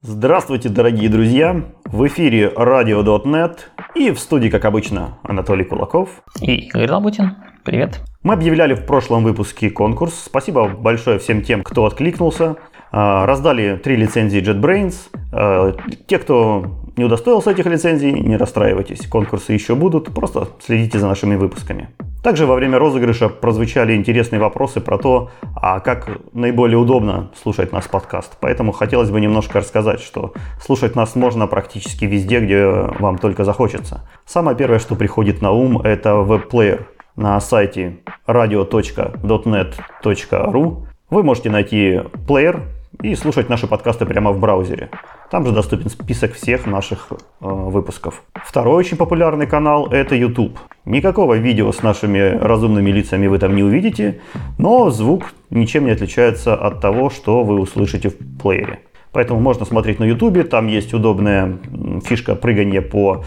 Здравствуйте, дорогие друзья! В эфире Radio.net и в студии, как обычно, Анатолий Кулаков. И Игорь Лабутин. Привет. Мы объявляли в прошлом выпуске конкурс. Спасибо большое всем тем, кто откликнулся. А, раздали три лицензии JetBrains. А, те, кто не удостоился этих лицензий, не расстраивайтесь, конкурсы еще будут, просто следите за нашими выпусками. Также во время розыгрыша прозвучали интересные вопросы про то, а как наиболее удобно слушать наш подкаст. Поэтому хотелось бы немножко рассказать, что слушать нас можно практически везде, где вам только захочется. Самое первое, что приходит на ум, это веб-плеер. На сайте radio.dotnet.ru вы можете найти плеер, и слушать наши подкасты прямо в браузере. Там же доступен список всех наших э, выпусков. Второй очень популярный канал – это YouTube. Никакого видео с нашими разумными лицами вы там не увидите, но звук ничем не отличается от того, что вы услышите в плеере. Поэтому можно смотреть на YouTube, там есть удобная фишка прыгания по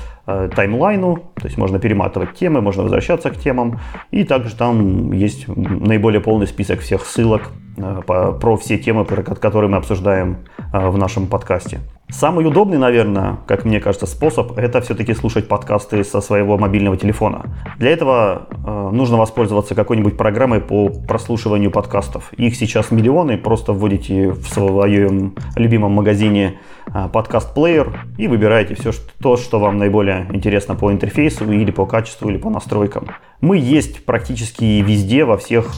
таймлайну, то есть можно перематывать темы, можно возвращаться к темам, и также там есть наиболее полный список всех ссылок э, про все темы, про которые мы обсуждаем э, в нашем подкасте. Самый удобный, наверное, как мне кажется, способ – это все-таки слушать подкасты со своего мобильного телефона. Для этого э, нужно воспользоваться какой-нибудь программой по прослушиванию подкастов. Их сейчас миллионы, просто вводите в своем любимом магазине э, подкаст-плеер и выбираете все что, то, что вам наиболее интересно по интерфейсу или по качеству, или по настройкам. Мы есть практически везде, во всех,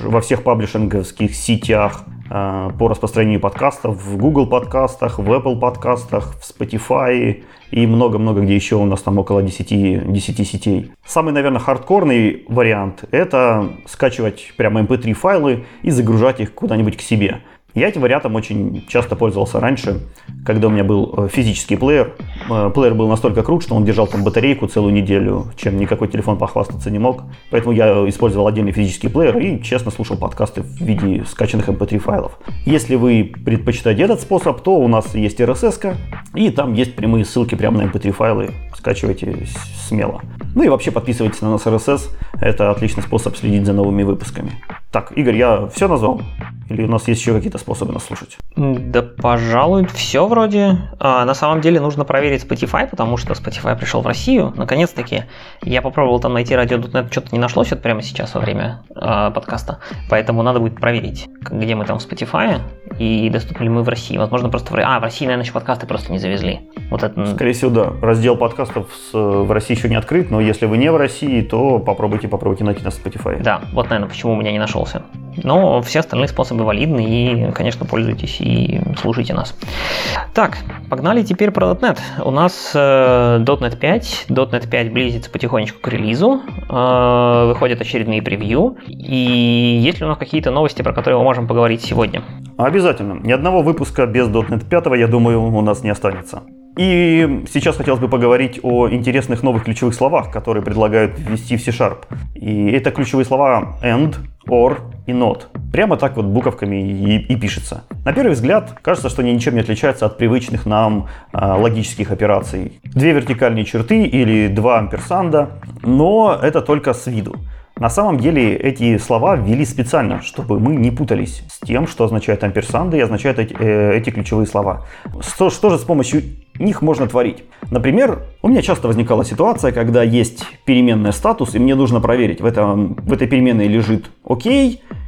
во всех паблишинговских сетях, Э, по распространению подкастов в Google подкастах, в Apple подкастах, в Spotify и много-много где еще у нас там около 10, 10 сетей. Самый, наверное, хардкорный вариант – это скачивать прямо mp3 эм файлы и загружать их куда-нибудь к себе. Я этим вариантом очень часто пользовался раньше, когда у меня был э, физический плеер. Э, плеер был настолько крут, что он держал там батарейку целую неделю, чем никакой телефон похвастаться не мог. Поэтому я использовал отдельный физический плеер и честно слушал подкасты в виде скачанных mp3 эм файлов. Если вы предпочитаете этот способ, то у нас есть RSS, и там есть прямые ссылки прямо на mp3 эм файлы. Скачивайте смело. Ну и вообще подписывайтесь на нас RSS. Это отличный способ следить за новыми выпусками. Так, Игорь, я все назвал? Или у нас есть еще какие-то способы нас слушать? Да, пожалуй, все вроде. А, на самом деле нужно проверить Spotify, потому что Spotify пришел в Россию. Наконец-таки я попробовал там найти радио.нет, что-то не нашлось вот прямо сейчас во время а, подкаста. Поэтому надо будет проверить, где мы там в Spotify и доступны ли мы в России. Возможно, просто в... А, в России, наверное, еще подкасты просто не завезли. Вот это... Скорее всего, да. Раздел подкастов с, в России еще не открыт, но если вы не в России, то попробуйте, попробуйте найти нас в Spotify. Да, вот, наверное, почему у меня не нашелся. Но все остальные способы валидны и, конечно, пользуйтесь и слушайте нас. Так, погнали теперь про .NET. У нас э, .NET 5, .NET 5 близится потихонечку к релизу, э, выходят очередные превью. И есть ли у нас какие-то новости, про которые мы можем поговорить сегодня? Обязательно. Ни одного выпуска без .NET 5, я думаю, у нас не останется. И сейчас хотелось бы поговорить о интересных новых ключевых словах, которые предлагают ввести в C-Sharp. И это ключевые слова and, or и not. Прямо так вот буковками и, и пишется. На первый взгляд кажется, что они ничем не отличаются от привычных нам а, логических операций. Две вертикальные черты или два амперсанда, но это только с виду. На самом деле эти слова ввели специально, чтобы мы не путались с тем, что означают амперсанды и означают эти, э, эти ключевые слова. Что, что же с помощью них можно творить? Например, у меня часто возникала ситуация, когда есть переменная статус, и мне нужно проверить, в, этом, в этой переменной лежит ОК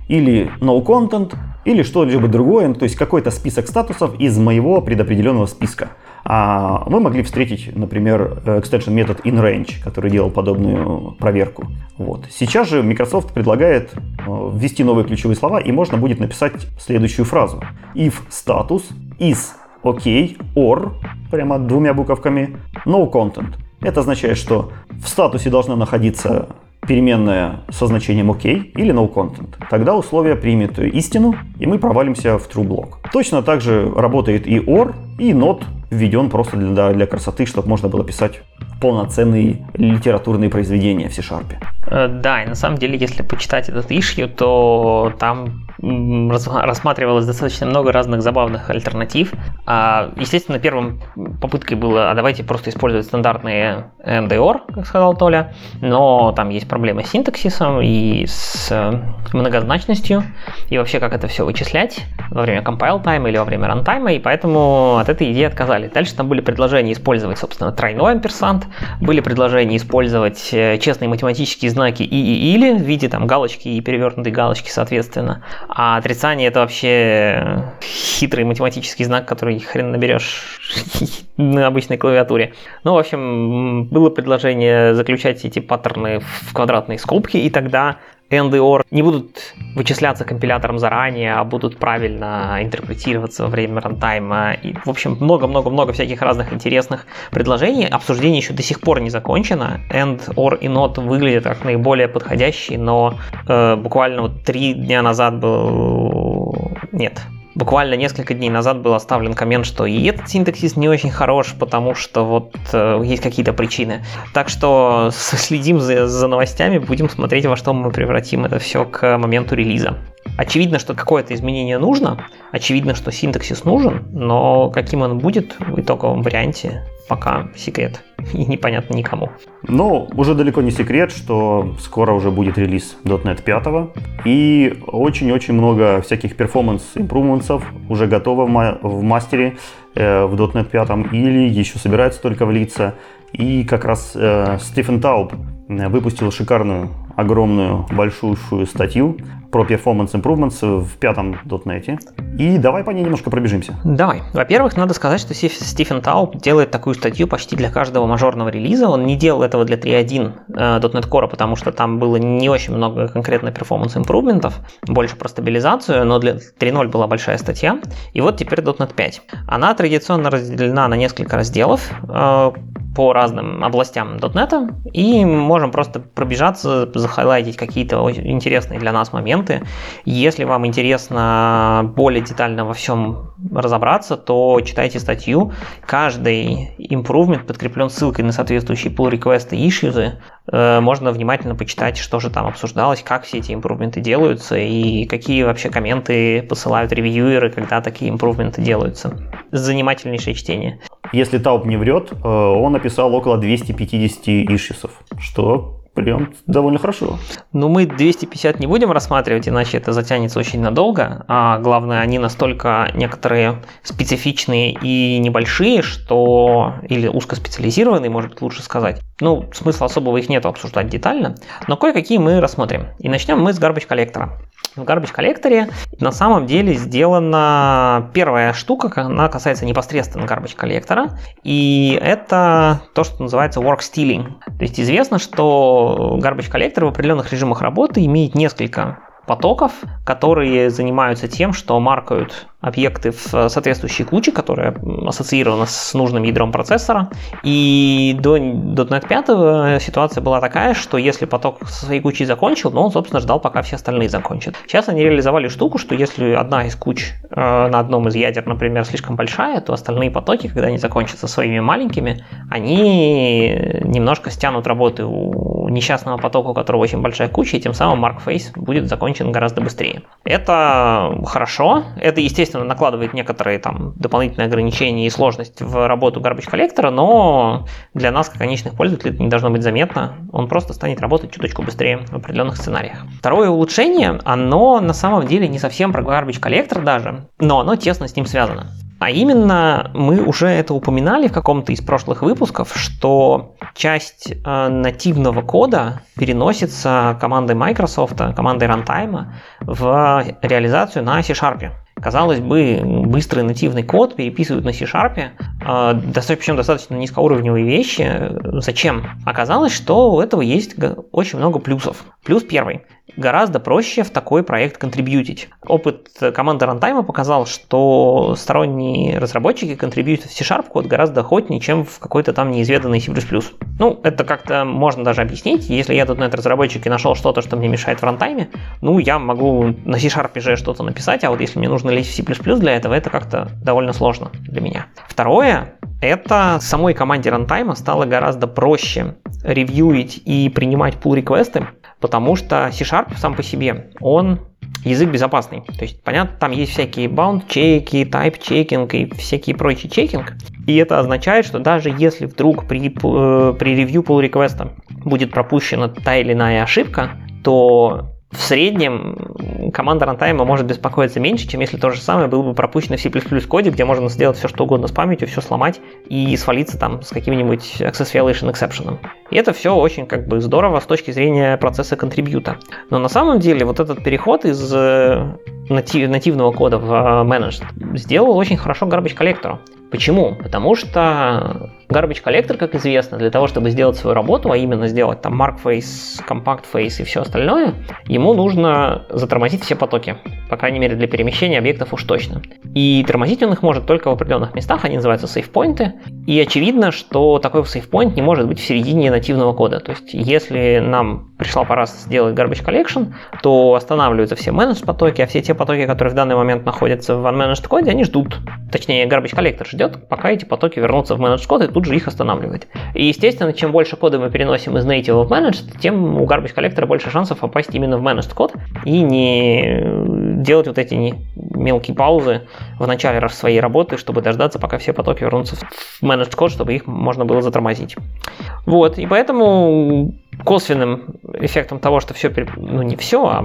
или no content, или что-либо другое, то есть какой-то список статусов из моего предопределенного списка. А вы могли встретить, например, extension метод inRange, который делал подобную проверку. Вот. Сейчас же Microsoft предлагает э, ввести новые ключевые слова, и можно будет написать следующую фразу. If status is OK or, прямо двумя буковками, no content. Это означает, что в статусе должна находиться переменная со значением OK или no content. Тогда условие примет истину, и мы провалимся в true block. Точно так же работает и or, и not введен просто для, для красоты, чтобы можно было писать полноценные литературные произведения в C-Sharp. Э, да, и на самом деле, если почитать этот ишью, то там рассматривалось достаточно много разных забавных альтернатив. А, естественно, первым попыткой было, а давайте просто использовать стандартные NDOR, как сказал Толя, но там есть проблемы с синтаксисом и с э, многозначностью, и вообще как это все вычислять во время compile time или во время runtime, и поэтому от этой идеи отказались. Дальше там были предложения использовать, собственно, тройной амперсант, были предложения использовать э, честные математические знаки и и или в виде там галочки и перевернутой галочки, соответственно. А отрицание это вообще хитрый математический знак, который хрен наберешь на обычной клавиатуре. Ну, в общем, было предложение заключать эти паттерны в квадратные скобки, и тогда and и or не будут вычисляться компилятором заранее, а будут правильно интерпретироваться во время рантайма. И, в общем, много-много-много всяких разных интересных предложений. Обсуждение еще до сих пор не закончено. And, or и not выглядят как наиболее подходящие, но э, буквально вот три дня назад был... Нет, буквально несколько дней назад был оставлен коммент, что и этот синтаксис не очень хорош, потому что вот э, есть какие-то причины. Так что следим за, за новостями, будем смотреть, во что мы превратим это все к моменту релиза. Очевидно, что какое-то изменение нужно, очевидно, что синтаксис нужен, но каким он будет в итоговом варианте, пока секрет и непонятно никому. Ну, уже далеко не секрет, что скоро уже будет релиз .NET 5, и очень-очень много всяких перформанс-импрувментсов уже готово в мастере э, в .NET 5, или еще собирается только влиться. И как раз э, Стивен Тауб э, выпустил шикарную, огромную, большую статью про performance improvements в пятом .NET. И давай по ней немножко пробежимся. Давай. Во-первых, надо сказать, что Стивен Тауп делает такую статью почти для каждого мажорного релиза. Он не делал этого для 3.1 э, .NET Core, потому что там было не очень много конкретно performance импрувментов, больше про стабилизацию, но для 3.0 была большая статья. И вот теперь .NET 5. Она традиционно разделена на несколько разделов э, по разным областям .NET, и можем просто пробежаться, захайлайтить какие-то интересные для нас моменты. Если вам интересно более детально во всем разобраться, то читайте статью. Каждый improvement подкреплен ссылкой на соответствующие pull requests и issues. Э, можно внимательно почитать, что же там обсуждалось, как все эти импрувменты делаются и какие вообще комменты посылают ревьюеры, когда такие импрувменты делаются. Занимательнейшее чтение. Если Тауп не врет, э, он написал около 250 ишисов, что прям довольно хорошо. Ну, мы 250 не будем рассматривать, иначе это затянется очень надолго. А главное, они настолько некоторые специфичные и небольшие, что... Или узкоспециализированные, может лучше сказать. Ну, смысла особого их нету обсуждать детально. Но кое-какие мы рассмотрим. И начнем мы с garbage коллектора. В garbage коллекторе на самом деле сделана первая штука, она касается непосредственно garbage коллектора, и это то, что называется work stealing. То есть известно, что garbage коллектор в определенных режимах работы имеет несколько потоков, которые занимаются тем, что маркают объекты в соответствующей куче, которая ассоциирована с нужным ядром процессора. И до .NET 5 ситуация была такая, что если поток со своей кучей закончил, но он, собственно, ждал, пока все остальные закончат. Сейчас они реализовали штуку, что если одна из куч э, на одном из ядер, например, слишком большая, то остальные потоки, когда они закончатся своими маленькими, они немножко стянут работы у несчастного потока, у которого очень большая куча, и тем самым Markface будет закончен гораздо быстрее. Это хорошо, это, естественно, естественно, накладывает некоторые там дополнительные ограничения и сложность в работу garbage коллектора, но для нас, как конечных пользователей, это не должно быть заметно. Он просто станет работать чуточку быстрее в определенных сценариях. Второе улучшение, оно на самом деле не совсем про garbage коллектор даже, но оно тесно с ним связано. А именно, мы уже это упоминали в каком-то из прошлых выпусков, что часть э, нативного кода переносится командой Microsoft, командой Runtime в реализацию на C-Sharp. Казалось бы, быстрый нативный код переписывают на C-Sharp, э, причем достаточно низкоуровневые вещи. Зачем? Оказалось, что у этого есть очень много плюсов. Плюс первый гораздо проще в такой проект контрибьютить. Опыт команды Runtime показал, что сторонние разработчики контрибьютят в C-Sharp код гораздо охотнее, чем в какой-то там неизведанный C++. Ну, это как-то можно даже объяснить. Если я тут на этот разработчик и нашел что-то, что мне мешает в рантайме, ну, я могу на C-Sharp же что-то написать, а вот если мне нужно лезть в C++ для этого, это как-то довольно сложно для меня. Второе, это самой команде рантайма стало гораздо проще ревьюить и принимать pull реквесты потому что C-Sharp сам по себе, он язык безопасный. То есть, понятно, там есть всякие bound-чеки, type-чекинг и всякие прочие чекинг. И это означает, что даже если вдруг при, э, при ревью pull реквеста будет пропущена та или иная ошибка, то в среднем команда рантайма может беспокоиться меньше, чем если то же самое было бы пропущено в C++ коде, где можно сделать все что угодно с памятью, все сломать и свалиться там с каким-нибудь access violation exception. И это все очень как бы здорово с точки зрения процесса контрибьюта. Но на самом деле вот этот переход из э, нативного кода в э, managed сделал очень хорошо garbage коллектору. Почему? Потому что Garbage Collector, как известно, для того, чтобы сделать свою работу, а именно сделать там Mark Face, Compact Face и все остальное, ему нужно затормозить все потоки. По крайней мере, для перемещения объектов уж точно. И тормозить он их может только в определенных местах, они называются сейфпоинты. И очевидно, что такой сейфпоинт не может быть в середине нативного кода. То есть, если нам пришла пора сделать Garbage Collection, то останавливаются все managed потоки, а все те потоки, которые в данный момент находятся в unmanaged коде, они ждут. Точнее, Garbage Collector ждет, пока эти потоки вернутся в managed код, и тут же их останавливать. И, естественно, чем больше кода мы переносим из native в managed, тем у garbage коллектора больше шансов попасть именно в managed код и не делать вот эти не мелкие паузы в начале своей работы, чтобы дождаться, пока все потоки вернутся в managed код, чтобы их можно было затормозить. Вот, и поэтому косвенным эффектом того, что все, ну не все, а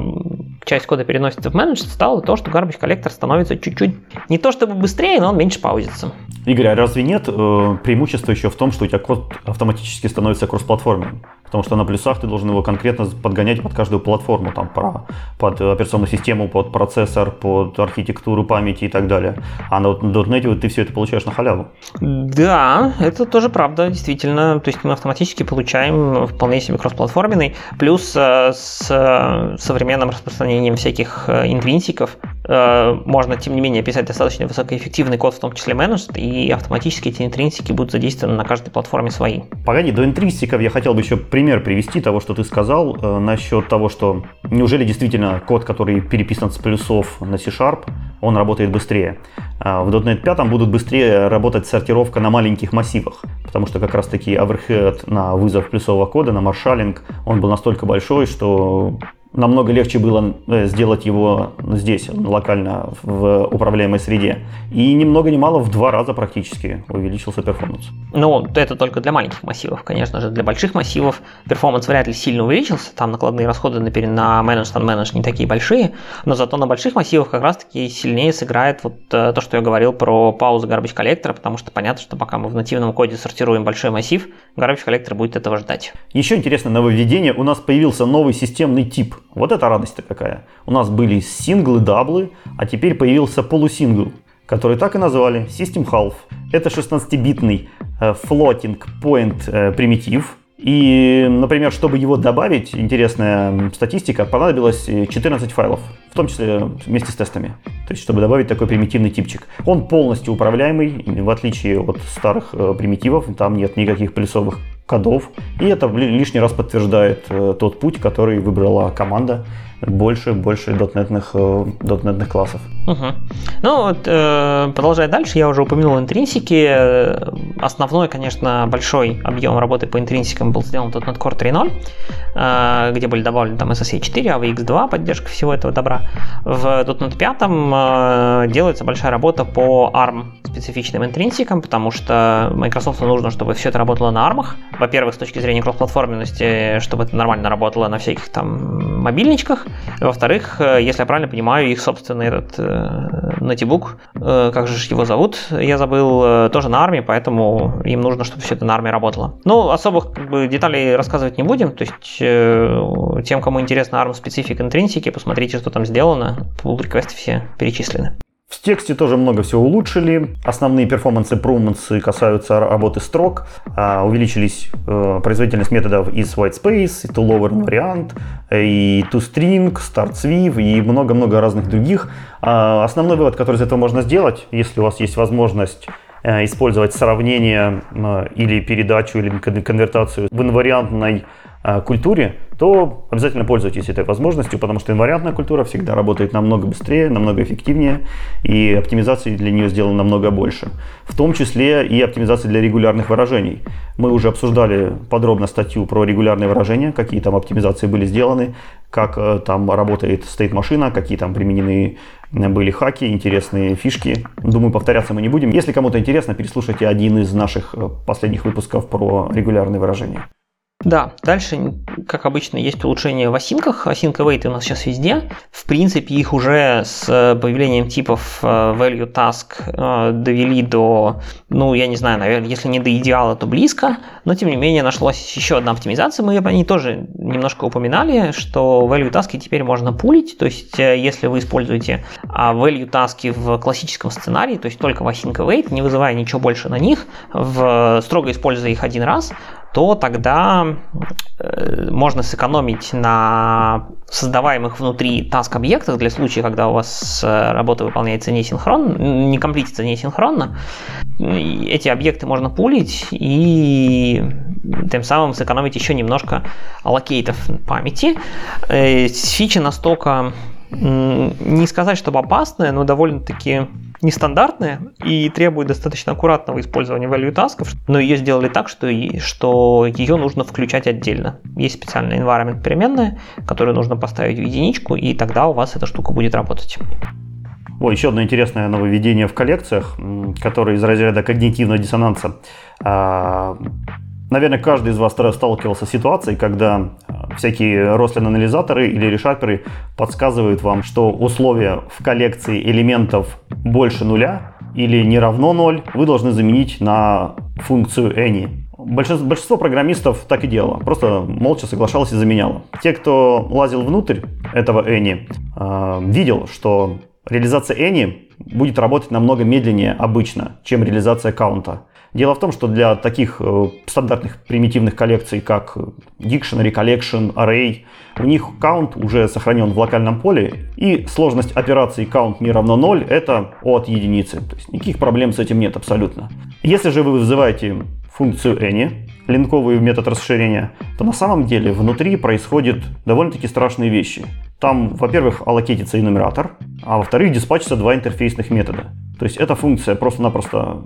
часть кода переносится в менеджер, стало то, что garbage коллектор становится чуть-чуть не то чтобы быстрее, но он меньше паузится. Игорь, а разве нет э, преимущества еще в том, что у тебя код автоматически становится кроссплатформенным? Потому что на плюсах ты должен его конкретно подгонять под каждую платформу, там, про, под операционную систему, под процессор, под архитектуру памяти и так далее. А на .NET ты все это получаешь на халяву. Да, это тоже правда, действительно. То есть мы автоматически получаем вполне себе кроссплатформенный. Плюс э, с э, современным распространением всяких э, интринсиков можно, тем не менее, писать достаточно высокоэффективный код, в том числе менеджд, и автоматически эти интринсики будут задействованы на каждой платформе свои. Погоди, до интринсиков я хотел бы еще пример привести того, что ты сказал э, насчет того, что неужели действительно код, который переписан с плюсов на C-Sharp, он работает быстрее. А в .NET 5 будут быстрее работать сортировка на маленьких массивах, потому что как раз таки overhead на вызов плюсового кода, на маршалинг, он был настолько большой, что намного легче было э, сделать его здесь, локально, в управляемой среде. И ни много ни мало, в два раза практически увеличился performance. Ну, это только для маленьких массивов. Конечно же, для больших массивов performance вряд ли сильно увеличился. Там накладные расходы на, на managed unmanaged не такие большие. Но зато на больших массивах как раз-таки сильнее сыграет вот э, то, что я говорил про паузу garbage коллектора, потому что понятно, что пока мы в нативном коде сортируем большой массив, garbage коллектор будет этого ждать. Еще интересное нововведение. У нас появился новый системный тип – вот это радость-то какая. У нас были синглы, даблы, а теперь появился полусингл, который так и назвали System Half. Это 16-битный э, floating point э, примитив, и, например, чтобы его добавить, интересная статистика, понадобилось 14 файлов, в том числе вместе с тестами. То есть, чтобы добавить такой примитивный типчик. Он полностью управляемый, в отличие от старых э, примитивов, там нет никаких плюсовых кодов. И это лишний раз подтверждает э, тот путь, который выбрала команда больше, больше дотнетных, э, дотнетных классов. Угу. Ну, вот, э, продолжая дальше, я уже упомянул интринсики. Основной, конечно, большой объем работы по интринсикам был сделан .NET Core 3.0, э, где были добавлены там SSH 4, AVX2, поддержка всего этого добра. В .NET 5 э, делается большая работа по ARM специфичным интринсикам, потому что Microsoft нужно, чтобы все это работало на ARM. Во-первых, с точки зрения кроссплатформенности, чтобы это нормально работало на всяких там мобильничках. Во-вторых, э, если я правильно понимаю, их собственный этот э, ноутбук, э, как же его зовут, я забыл, э, тоже на армии, поэтому им нужно, чтобы все это на армии работало. Ну, особых как бы, деталей рассказывать не будем, то есть э, тем, кому интересно ARM специфик интринсики, посмотрите, что там сделано, pull реквесты все перечислены. В тексте тоже много всего улучшили. Основные перформансы improvements касаются работы строк. А, увеличились э, производительность методов из whitespace, to lower вариант, и toString, startSwift и много-много разных других. А, основной вывод, который из этого можно сделать, если у вас есть возможность э, использовать сравнение э, или передачу или конвертацию в инвариантной культуре, то обязательно пользуйтесь этой возможностью, потому что инвариантная культура всегда работает намного быстрее, намного эффективнее, и оптимизации для нее сделано намного больше. В том числе и оптимизации для регулярных выражений. Мы уже обсуждали подробно статью про регулярные выражения, какие там оптимизации были сделаны, как э, там работает стейт-машина, какие там применены были хаки, интересные фишки. Думаю, повторяться мы не будем. Если кому-то интересно, переслушайте один из наших э, последних выпусков про регулярные выражения. Да, дальше, как обычно, есть улучшения в осинках. Осинка wait у нас сейчас везде. В принципе, их уже с появлением типов э, value task э, довели до, ну, я не знаю, наверное, если не до идеала, то близко. Но, тем не менее, нашлась еще одна оптимизация. Мы о ней тоже немножко упоминали, что value task теперь можно пулить. То есть, э, если вы используете а, value task в классическом сценарии, то есть только в осинка wait, не вызывая ничего больше на них, в, строго используя их один раз, то тогда э, можно сэкономить на создаваемых внутри task объектах для случая, когда у вас э, работа выполняется не синхронно, не комплитится не синхронно. Эти объекты можно пулить и тем самым сэкономить еще немножко аллокейтов памяти. Э, фича настолько не сказать, чтобы опасная, но довольно-таки нестандартная и требует достаточно аккуратного использования value тасков, но ее сделали так, что, что ее нужно включать отдельно. Есть специальная environment переменная, которую нужно поставить в единичку, и тогда у вас эта штука будет работать. О, еще одно интересное нововведение в коллекциях, которое из разряда когнитивного диссонанса. Наверное, каждый из вас сталкивался с ситуацией, когда э, всякие Roslyn-анализаторы или решаперы подсказывают вам, что условия в коллекции элементов больше нуля или не равно ноль, вы должны заменить на функцию any. Большинство, большинство программистов так и делало, просто молча соглашалось и заменяло. Те, кто лазил внутрь этого any, э, видел, что реализация any будет работать намного медленнее обычно, чем реализация каунта. Дело в том, что для таких э, стандартных примитивных коллекций, как Dictionary, Collection, Array, у них count уже сохранен в локальном поле, и сложность операции count не равно 0 – это от единицы. То есть никаких проблем с этим нет абсолютно. Если же вы вызываете функцию any, линковую метод расширения, то на самом деле внутри происходят довольно-таки страшные вещи. Там, во-первых, аллокетится энумератор, а во-вторых, диспатчится два интерфейсных метода. То есть эта функция просто-напросто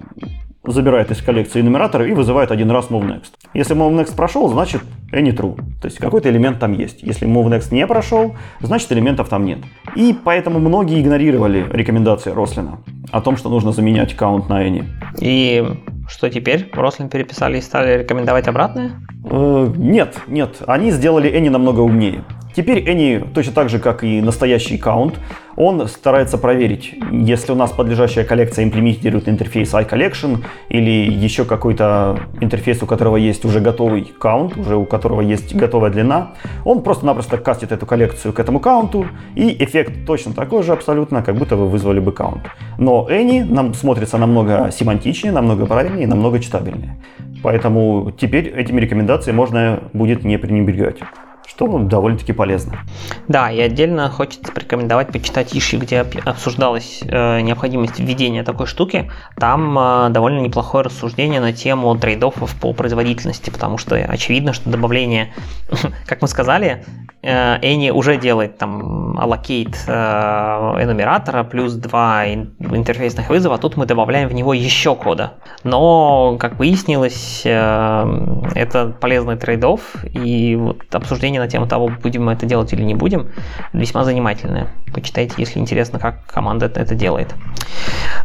забирает из коллекции нумератор и вызывает один раз moveNext. Если moveNext прошел, значит any true. То есть какой-то элемент там есть. Если moveNext не прошел, значит элементов там нет. И поэтому многие игнорировали рекомендации Рослина о том, что нужно заменять count на any. И что теперь? Рослин переписали и стали рекомендовать обратное? Э, нет, нет. Они сделали any намного умнее. Теперь Any, точно так же, как и настоящий аккаунт, он старается проверить, если у нас подлежащая коллекция имплементирует интерфейс iCollection или еще какой-то интерфейс, у которого есть уже готовый каунт, уже у которого есть готовая длина, он просто-напросто кастит эту коллекцию к этому каунту, и эффект точно такой же абсолютно, как будто вы вызвали бы каунт. Но Any нам смотрится намного семантичнее, намного правильнее намного читабельнее. Поэтому теперь этими рекомендациями можно будет не пренебрегать что довольно-таки полезно. Да, и отдельно хочется порекомендовать почитать иши, где обсуждалась э, необходимость введения такой штуки. Там э, довольно неплохое рассуждение на тему трейдофов по производительности, потому что очевидно, что добавление, как мы сказали, э, Any уже делает там allocate э, плюс два интерфейсных вызова, а тут мы добавляем в него еще кода. Но, как выяснилось, э, это полезный трейдов, и вот обсуждение на тему того, будем мы это делать или не будем, весьма занимательная. Почитайте, если интересно, как команда это делает.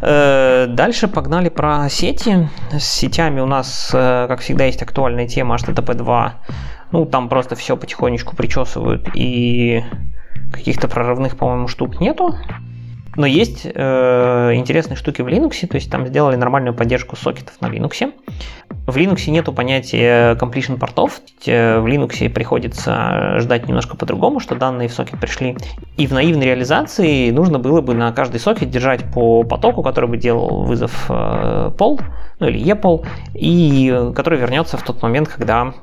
Э, дальше погнали про сети. С сетями у нас, э, как всегда, есть актуальная тема HTTP 2. Ну, там просто все потихонечку причесывают и каких-то прорывных, по-моему, штук нету. Но есть э, интересные штуки в Linux, то есть там сделали нормальную поддержку сокетов на Linux. В Linux нету понятия completion портов. В Linux приходится ждать немножко по-другому, что данные в сокет пришли. И в наивной реализации нужно было бы на каждый сокет держать по потоку, который бы делал вызов э, пол, ну или епол, и который вернется в тот момент, когда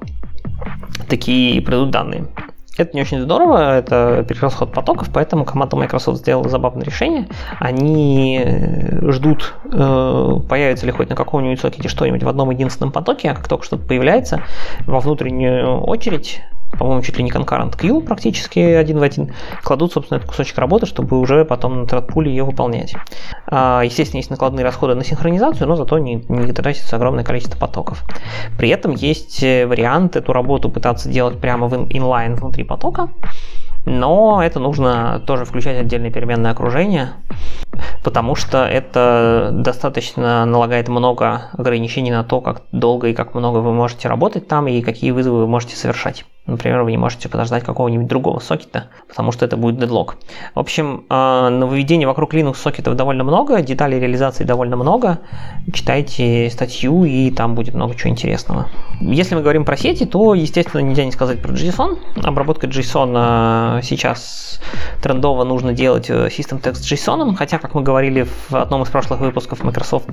такие придут данные. Это не очень здорово, это перерасход потоков, поэтому команда Microsoft сделала забавное решение. Они э, ждут, э, появится ли хоть на каком-нибудь сокете что-нибудь в одном единственном потоке, а как только что-то появляется, во внутреннюю очередь по-моему, чуть ли не concurrent queue практически один в один, кладут, собственно, этот кусочек работы, чтобы уже потом на тредпуле ее выполнять. А, естественно, есть накладные расходы на синхронизацию, но зато не, не тратится огромное количество потоков. При этом есть э, вариант эту работу пытаться делать прямо в inline внутри потока, но это нужно тоже включать отдельное переменное окружение, потому что это достаточно налагает много ограничений на то, как долго и как много вы можете работать там и какие вызовы вы можете совершать. Например, вы не можете подождать какого-нибудь другого сокета, потому что это будет дедлог. В общем, э, нововведений вокруг Linux сокетов довольно много, деталей реализации довольно много. Читайте статью, и там будет много чего интересного. Если мы говорим про сети, то, естественно, нельзя не сказать про JSON. Обработка JSON сейчас трендово нужно делать э, System Text JSON, хотя, как мы говорили в одном из прошлых выпусков, Microsoft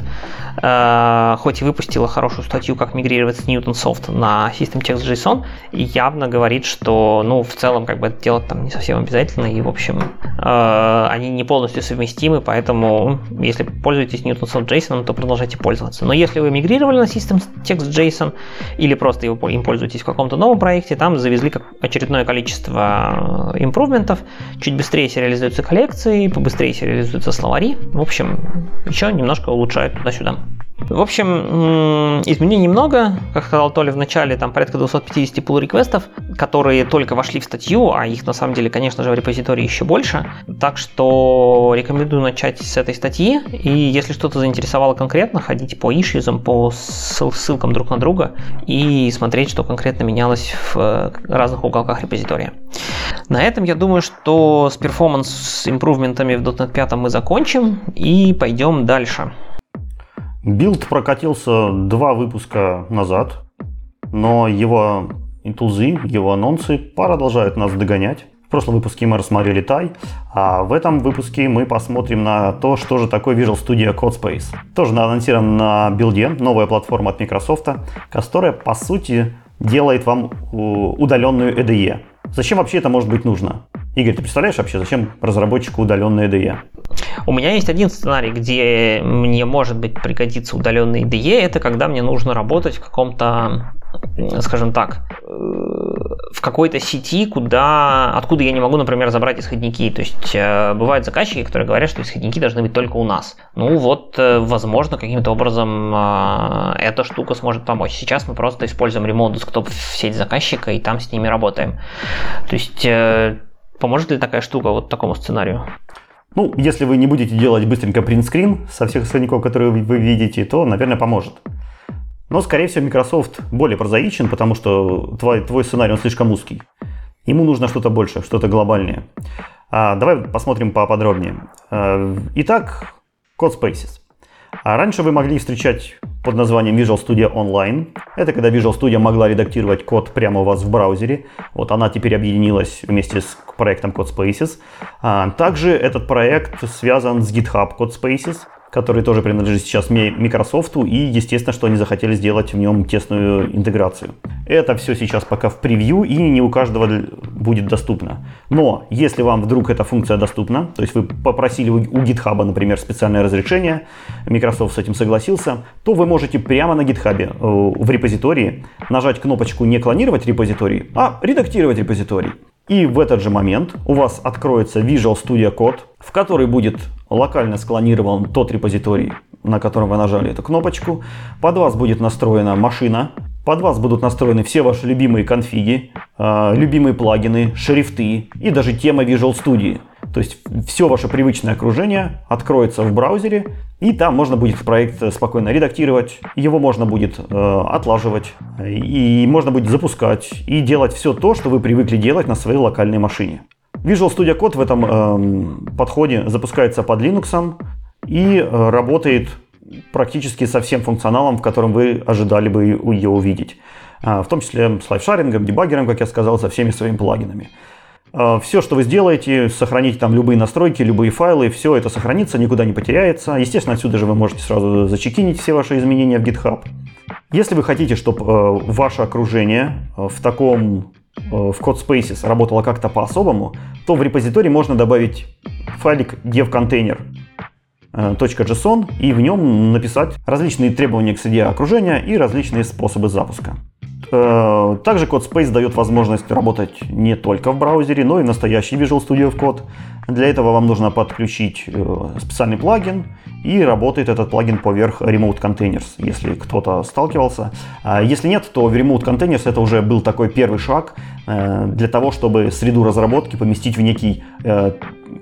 э, хоть и выпустила хорошую статью, как мигрировать с Newton Soft на System Text JSON, явно явно говорит, что, ну, в целом, как бы это делать там не совсем обязательно, и, в общем, э, они не полностью совместимы, поэтому, если пользуетесь Newton Soft JSON, то продолжайте пользоваться. Но если вы мигрировали на System Text JSON или просто им пользуетесь в каком-то новом проекте, там завезли как очередное количество импрувментов, чуть быстрее сериализуются коллекции, побыстрее сериализуются словари, в общем, еще немножко улучшают туда-сюда. В общем, изменений много. Как сказал Толя в начале, там порядка 250 pull реквестов которые только вошли в статью, а их на самом деле, конечно же, в репозитории еще больше. Так что рекомендую начать с этой статьи. И если что-то заинтересовало конкретно, ходите по ишьюзам, по ссылкам друг на друга и смотреть, что конкретно менялось в э, разных уголках репозитория. На этом я думаю, что с performance improvement ами в .NET 5 мы закончим и пойдем дальше. Build прокатился два выпуска назад, но его тулзы, его анонсы продолжают нас догонять. В прошлом выпуске мы рассмотрели Tye, а в этом выпуске мы посмотрим на то, что же такое Visual Studio Codespace. Тоже анонсирован на билде, новая платформа от Microsoft, которая по сути делает вам удаленную IDE. Зачем вообще это может быть нужно? Игорь, ты представляешь вообще, зачем разработчику удаленная IDE? У меня есть один сценарий, где мне может быть пригодится удаленный IDE. Это когда мне нужно работать в каком-то, скажем так, э, в какой-то сети, куда, откуда я не могу, например, забрать исходники. То есть э, бывают заказчики, которые говорят, что исходники должны быть только у нас. Ну вот, э, возможно, каким-то образом эта штука сможет помочь. Сейчас мы просто используем Remote Desktop в сеть заказчика и там с ними работаем. То есть поможет ли такая штука вот такому сценарию? Ну, если вы не будете делать быстренько принтскрин со всех исходников, которые вы видите, то, наверное, поможет. Но, скорее всего, Microsoft более прозаичен, потому что твой, твой сценарий он слишком узкий. Ему нужно что-то больше, что-то глобальнее. А, давай посмотрим поподробнее. А, итак, Code А раньше вы могли встречать под названием Visual Studio Online. Это когда Visual Studio могла редактировать код прямо у вас в браузере. Вот она теперь объединилась вместе с проектом CodeSpaces. А также этот проект связан с GitHub CodeSpaces который тоже принадлежит сейчас Microsoft, и естественно, что они захотели сделать в нем тесную интеграцию. Это все сейчас пока в превью, и не у каждого будет доступно. Но если вам вдруг эта функция доступна, то есть вы попросили у GitHub, например, специальное разрешение, Microsoft с этим согласился, то вы можете прямо на GitHub э, в репозитории нажать кнопочку «Не клонировать репозиторий», а «Редактировать репозиторий». И в этот же момент у вас откроется Visual Studio Code, в который будет локально склонирован тот репозиторий, на котором вы нажали эту кнопочку. Под вас будет настроена машина, под вас будут настроены все ваши любимые конфиги, э, любимые плагины, шрифты и даже тема Visual Studio. То есть все ваше привычное окружение откроется в браузере, и там можно будет проект спокойно редактировать, его можно будет э, отлаживать, и можно будет запускать, и делать все то, что вы привыкли делать на своей локальной машине. Visual Studio Code в этом э, подходе запускается под Linux и э, работает практически со всем функционалом, в котором вы ожидали бы ее увидеть. А, в том числе с лайфшарингом, дебаггером, как я сказал, со всеми своими плагинами. А, все, что вы сделаете, сохраните там любые настройки, любые файлы, все это сохранится, никуда не потеряется. Естественно, отсюда же вы можете сразу зачекинить все ваши изменения в GitHub. Если вы хотите, чтобы э, ваше окружение э, в таком э, в CodeSpaces работало как-то по-особому, то в репозитории можно добавить файлик devcontainer .json и в нем написать различные требования к среде окружения и различные способы запуска. Э, также CodeSpace дает возможность работать не только в браузере, но и в настоящий Visual Studio Code. Для этого вам нужно подключить э, специальный плагин, и работает этот плагин поверх Remote Containers, если кто-то сталкивался. А если нет, то в Remote Containers это уже был такой первый шаг э, для того, чтобы среду разработки поместить в некий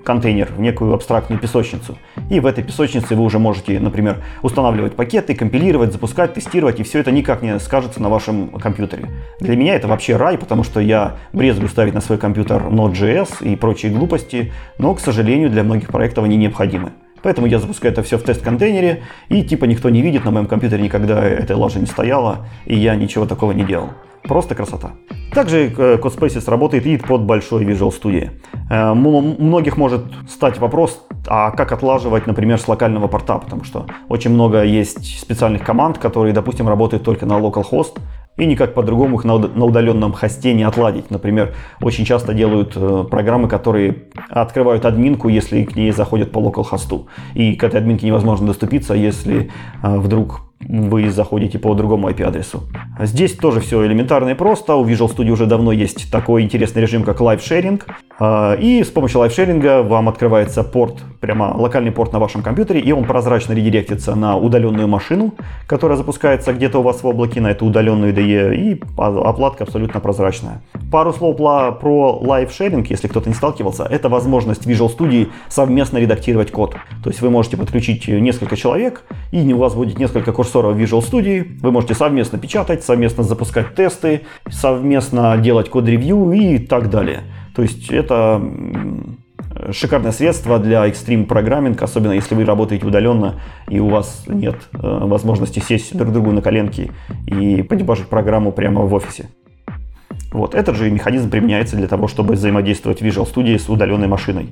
контейнер, в некую абстрактную песочницу. И в этой песочнице вы уже можете, например, устанавливать пакеты, компилировать, запускать, тестировать, и все это никак не скажется на вашем компьютере. Для меня это вообще рай, потому что я брезгую ставить на свой компьютер Node.js и прочие глупости, но, к сожалению, для многих проектов они необходимы. Поэтому я запускаю это все в тест-контейнере, и типа никто не видит, на моем компьютере никогда этой лажи не стояла, и я ничего такого не делал. Просто красота. Также э, CodeSpaces работает и под большой Visual Studio. Э, многих может стать вопрос, а как отлаживать, например, с локального порта, потому что очень много есть специальных команд, которые, допустим, работают только на localhost, и никак по-другому их на удаленном хосте не отладить. Например, очень часто делают э, программы, которые открывают админку, если к ней заходят по localhost. И к этой админке невозможно доступиться, если вдруг вы заходите по другому IP-адресу. Здесь тоже все элементарно и просто. У Visual Studio уже давно есть такой интересный режим, как Live Sharing. А, и с помощью Live Sharing вам открывается порт, прямо локальный порт на вашем компьютере, и он прозрачно редиректится на удаленную машину, которая запускается где-то у вас в облаке, на эту удаленную IDE, и оплатка абсолютно прозрачная. Пару слов про Live Sharing, если кто-то не сталкивался. Это возможность Visual Studio совместно редактировать код. То есть вы можете подключить несколько человек, и у вас будет несколько курсов курсора в Visual Studio. Вы можете совместно печатать, совместно запускать тесты, совместно делать код-ревью и так далее. То есть это шикарное средство для экстрим программинг, особенно если вы работаете удаленно и у вас нет э, возможности сесть друг другу на коленки и подебажить программу прямо в офисе. Вот. Этот же механизм применяется для того, чтобы взаимодействовать в Visual Studio с удаленной машиной.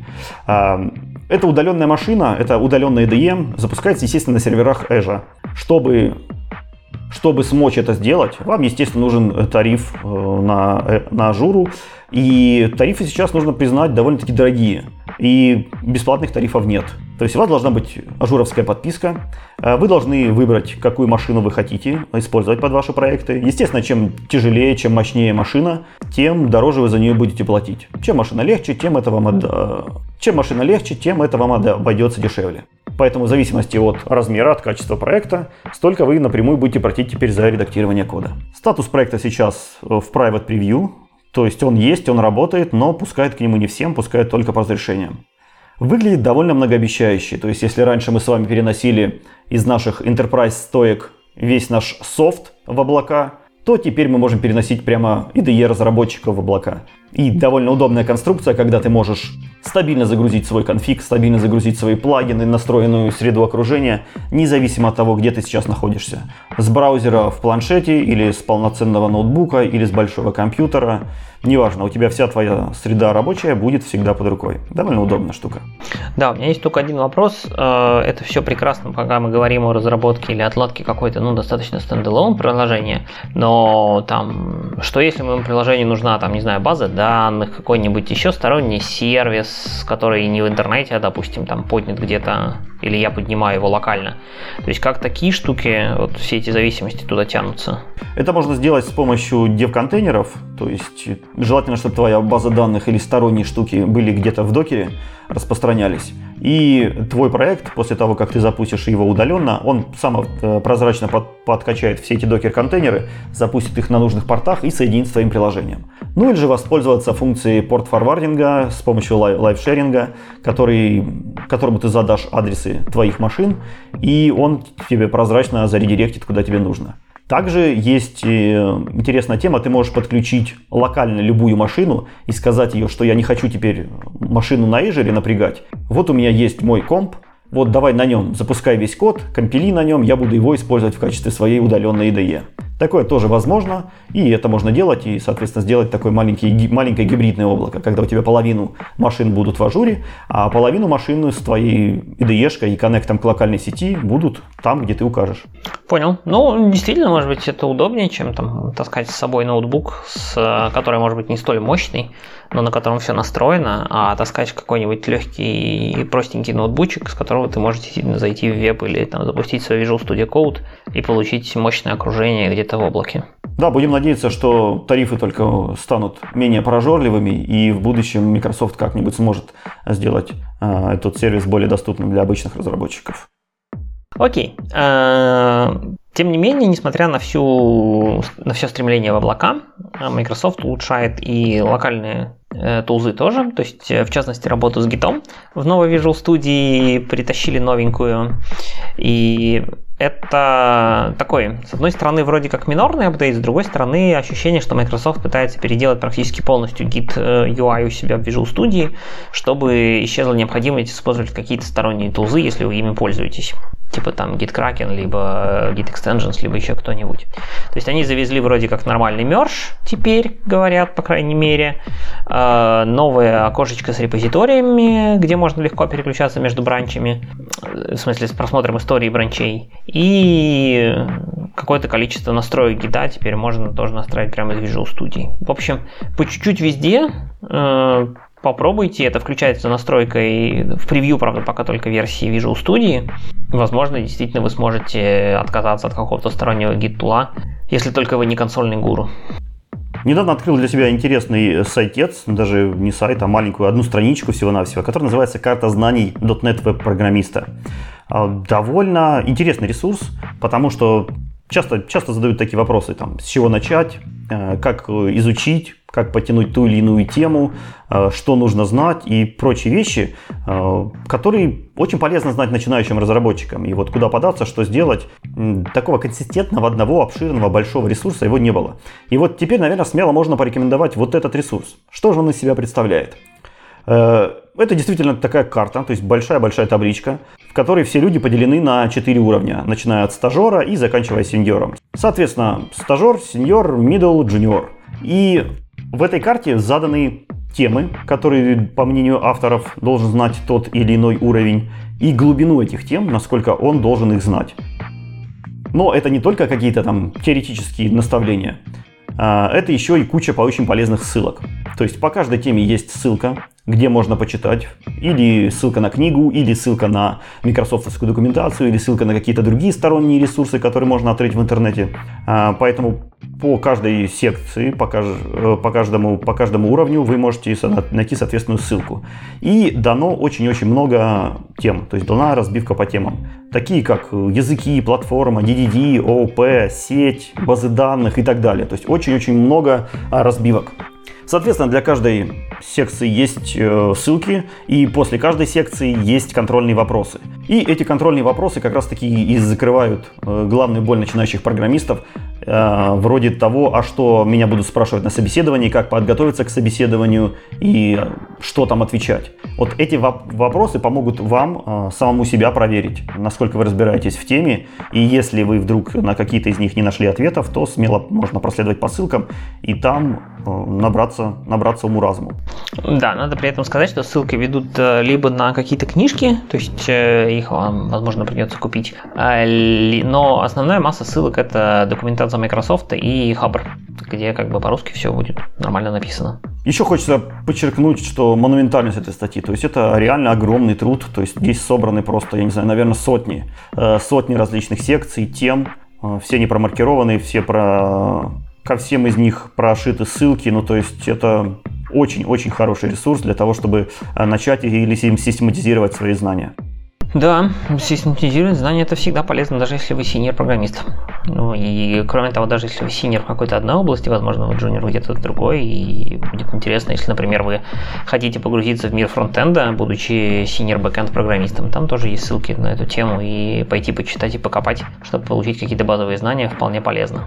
А, эта удаленная машина, это удаленная IDE, запускается, естественно, на серверах Azure. Чтобы чтобы смочь это сделать, вам, естественно, нужен тариф э, на, э, на ажуру. И тарифы сейчас, нужно признать, довольно-таки дорогие. И бесплатных тарифов нет. То есть у вас должна быть ажуровская подписка. Э, вы должны выбрать, какую машину вы хотите использовать под ваши проекты. Естественно, чем тяжелее, чем мощнее машина, тем дороже вы за нее будете платить. Чем машина легче, тем это вам, отда... чем машина легче, тем это вам обойдется дешевле. Поэтому в зависимости от размера, от качества проекта, столько вы напрямую будете платить теперь за редактирование кода. Статус проекта сейчас в Private Preview, то есть он есть, он работает, но пускает к нему не всем, пускает только по разрешениям. Выглядит довольно многообещающе. То есть если раньше мы с вами переносили из наших Enterprise стоек весь наш софт в облака, то теперь мы можем переносить прямо IDE разработчиков в облака. И довольно удобная конструкция, когда ты можешь стабильно загрузить свой конфиг, стабильно загрузить свои плагины, настроенную среду окружения, независимо от того, где ты сейчас находишься. С браузера в планшете или с полноценного ноутбука или с большого компьютера. Неважно, у тебя вся твоя среда рабочая будет всегда под рукой. Довольно удобная штука. Да, у меня есть только один вопрос. Э, это все прекрасно, пока мы говорим о разработке или отладке какой-то, ну, достаточно стендалон приложения. Но там, что если моему приложению нужна, там, не знаю, база данных, какой-нибудь еще сторонний сервис, который не в интернете, а, допустим, там поднят где-то, или я поднимаю его локально. То есть как такие штуки, вот все эти зависимости туда тянутся? Это можно сделать с помощью dev-контейнеров, то есть желательно, чтобы твоя база данных или сторонние штуки были где-то в докере, распространялись. И твой проект, после того, как ты запустишь его удаленно, он сам э, прозрачно под, подкачает все эти докер-контейнеры, запустит их на нужных портах и соединит с твоим приложением. Ну или же воспользоваться функцией port forwarding а с помощью live sharing а, который, которому ты задашь адресы твоих машин, и он тебе прозрачно заредиректит, куда тебе нужно. Также есть э, интересная тема, ты можешь подключить локально любую машину и сказать ее, что я не хочу теперь машину на Azure напрягать. Вот у меня есть мой комп, вот давай на нем запускай весь код, компили на нем, я буду его использовать в качестве своей удаленной IDE. Такое тоже возможно, и это можно делать, и, соответственно, сделать такое маленький, маленькое гибридное облако, когда у тебя половину машин будут в ажуре, а половину машин с твоей IDE и коннектом к локальной сети будут там, где ты укажешь. Понял. Ну, действительно, может быть, это удобнее, чем там таскать с собой ноутбук, с, который может быть не столь мощный, но на котором все настроено, а таскать какой-нибудь легкий и простенький ноутбучик, с которого ты можешь зайти в веб или там, запустить свой Visual Studio Code и получить мощное окружение где-то в облаке. Да, будем надеяться, что тарифы только станут менее прожорливыми, и в будущем Microsoft как-нибудь сможет сделать э, этот сервис более доступным для обычных разработчиков. Окей. Э, тем не менее, несмотря на, всю, на все стремление в облака, Microsoft улучшает и локальные э, тулзы тоже. То есть, э, в частности, работу с гитом в новой Visual Studio притащили новенькую. И это такой, с одной стороны, вроде как минорный апдейт, с другой стороны, ощущение, что Microsoft пытается переделать практически полностью Git UI у себя в Visual Studio, чтобы исчезла необходимость использовать какие-то сторонние тулзы, если вы ими пользуетесь типа там GitKraken, либо Git Extensions, либо еще кто-нибудь. То есть они завезли вроде как нормальный мерж, теперь говорят, по крайней мере. Э, новое окошечко с репозиториями, где можно легко переключаться между бранчами, в смысле с просмотром истории бранчей. И какое-то количество настроек гида теперь можно тоже настраивать прямо из Visual Studio. В общем, по чуть-чуть везде э, Попробуйте, это включается настройкой в превью, правда, пока только версии Visual Studio. Возможно, действительно вы сможете отказаться от какого-то стороннего гид-тула, если только вы не консольный гуру. Недавно открыл для себя интересный сайтец, даже не сайт, а маленькую одну страничку всего-навсего, которая называется «Карта знаний .NET веб-программиста». А, довольно интересный ресурс, потому что часто, часто задают такие вопросы, там, с чего начать, как изучить, как потянуть ту или иную тему, э, что нужно знать и прочие вещи, э, которые очень полезно знать начинающим разработчикам. И вот куда податься, что сделать, такого консистентного, одного, обширного, большого ресурса его не было. И вот теперь, наверное, смело можно порекомендовать вот этот ресурс. Что же он из себя представляет? Э, это действительно такая карта, то есть большая-большая табличка, в которой все люди поделены на 4 уровня, начиная от стажера и заканчивая сеньором. Соответственно, стажер, сеньор, middle, junior. И в этой карте заданы темы, которые, по мнению авторов, должен знать тот или иной уровень, и глубину этих тем, насколько он должен их знать. Но это не только какие-то там теоретические наставления, а это еще и куча очень полезных ссылок. То есть по каждой теме есть ссылка, где можно почитать, или ссылка на книгу, или ссылка на микрософтовскую документацию, или ссылка на какие-то другие сторонние ресурсы, которые можно открыть в интернете. А, поэтому по каждой секции, по, э, по, каждому, по каждому уровню вы можете найти соответственную ссылку. И дано очень-очень много тем, то есть дана разбивка по темам. Такие как языки, платформа, DDD, ООП, сеть, базы данных и так далее. То есть очень-очень много а, разбивок. Соответственно, для каждой секции есть э, ссылки, и после каждой секции есть контрольные вопросы. И эти контрольные вопросы как раз таки и закрывают э, главную боль начинающих программистов, вроде того, а что меня будут спрашивать на собеседовании, как подготовиться к собеседованию и что там отвечать. Вот эти вопросы помогут вам самому себя проверить, насколько вы разбираетесь в теме, и если вы вдруг на какие-то из них не нашли ответов, то смело можно проследовать по ссылкам и там набраться набраться, набраться уму-разуму. Да, надо при этом сказать, что ссылки ведут э, либо на какие-то книжки, то есть э, их вам, возможно, придется купить, а, но основная масса ссылок это документация Microsoft и Хабр, где как бы по-русски все будет нормально написано. Еще хочется подчеркнуть, что монументальность этой статьи, то есть это реально огромный труд, то есть здесь собраны просто, я не знаю, наверное, сотни, э, сотни различных секций, тем, все они промаркированные, все про ко всем из них прошиты ссылки, ну то есть это очень-очень хороший ресурс для того, чтобы э, начать или систематизировать свои знания. Да, систематизировать знания это всегда полезно, даже если вы синьор-программист. Ну и кроме того, даже если вы синьор в какой-то одной области, возможно, вы джуниор где-то в другой, и будет интересно, если, например, вы хотите погрузиться в мир фронтенда, будучи синьор-бэкенд программистом, там тоже есть ссылки на эту тему, и пойти почитать и покопать, чтобы получить какие-то базовые знания, вполне полезно.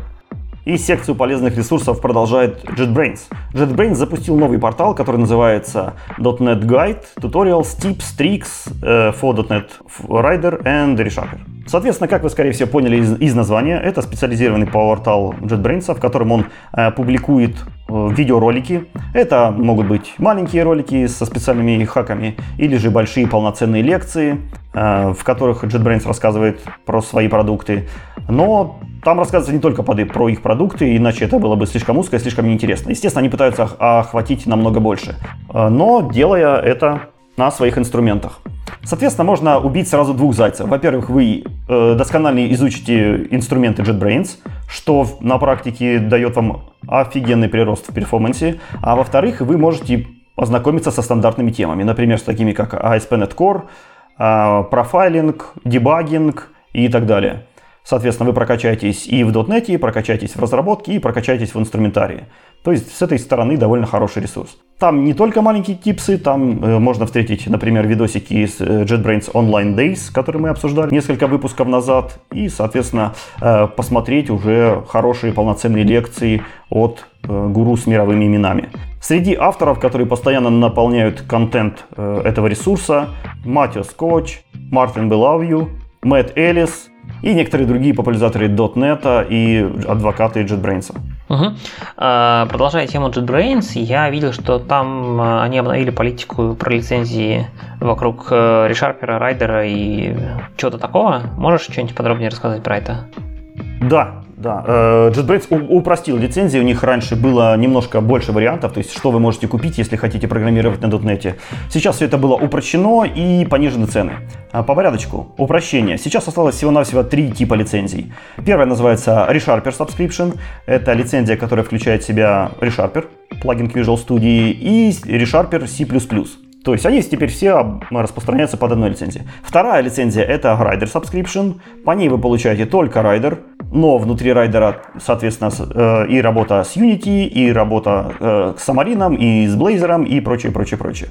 И секцию полезных ресурсов продолжает JetBrains. JetBrains запустил новый портал, который называется .NET Guide, Tutorials, Tips, Tricks э, for .NET Rider and ReShaper. Соответственно, как вы, скорее всего, поняли из, из названия, это специализированный портал JetBrains, в котором он э, публикует э, видеоролики. Это могут быть маленькие ролики со специальными хаками, или же большие полноценные лекции, э, в которых JetBrains рассказывает про свои продукты. Но там рассказывается не только про их продукты, иначе это было бы слишком узко и слишком неинтересно. Естественно, они пытаются охватить намного больше, э, но делая это на своих инструментах. Соответственно, можно убить сразу двух зайцев. Во-первых, вы э, досконально изучите инструменты JetBrains, что на практике дает вам офигенный прирост в перформансе, а во-вторых, вы можете ознакомиться со стандартными темами, например, с такими как ASP.NET Core, а, профайлинг, дебагинг и так далее. Соответственно, вы прокачаетесь и в .NET, и прокачаетесь в разработке, и прокачаетесь в инструментарии. То есть с этой стороны довольно хороший ресурс. Там не только маленькие типсы, там э, можно встретить, например, видосики из э, JetBrains Online Days, которые мы обсуждали несколько выпусков назад, и, соответственно, э, посмотреть уже хорошие полноценные лекции от э, гуру с мировыми именами. Среди авторов, которые постоянно наполняют контент э, этого ресурса, Матиас Кох, Мартин Баллиау, Мэтт Эллис и некоторые другие популяризаторы .NET и адвокаты JetBrains. Угу. Продолжая тему JetBrains, я видел, что там а, они обновили политику про лицензии вокруг ReSharper, Райдера и чего-то такого. Можешь что-нибудь подробнее рассказать про это? Да, да, э, JetBrains упростил лицензии, у них раньше было немножко больше вариантов, то есть что вы можете купить, если хотите программировать на .NET. Сейчас все это было упрощено и понижены цены. А, по порядочку, упрощение. Сейчас осталось всего-навсего три типа лицензий. Первая называется ReSharper Subscription, это лицензия, которая включает в себя ReSharper, плагин к Visual Studio, и ReSharper C++. То есть они теперь все распространяются под одной лицензией. Вторая лицензия это Rider Subscription. По ней вы получаете только Rider, но внутри Rider, соответственно, э, и работа с Unity, и работа э, с Xamarin, и с Blazor, и прочее, прочее, прочее.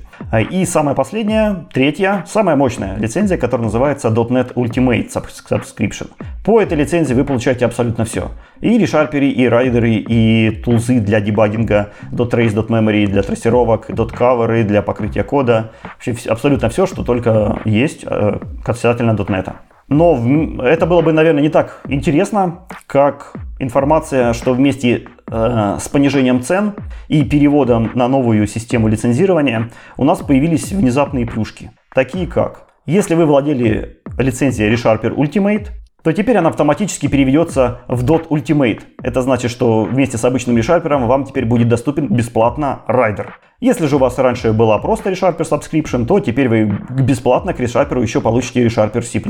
И самая последняя, третья, самая мощная лицензия, которая называется .NET Ultimate Subscription. По этой лицензии вы получаете абсолютно все. И решарперы, и райдеры, и тулзы для дебагинга, .trace, .memory для трассировок, .cover для покрытия кода. Вообще абсолютно все, что только есть э, касательно .NET. Но это было бы, наверное, не так интересно, как информация, что вместе э, с понижением цен и переводом на новую систему лицензирования у нас появились внезапные плюшки. Такие как, если вы владели лицензией ReSharper Ultimate, то теперь она автоматически переведется в Dot Ultimate. Это значит, что вместе с обычным ReSharper вам теперь будет доступен бесплатно Rider. Если же у вас раньше была просто ReSharper Subscription, то теперь вы бесплатно к ReSharper еще получите ReSharper C++.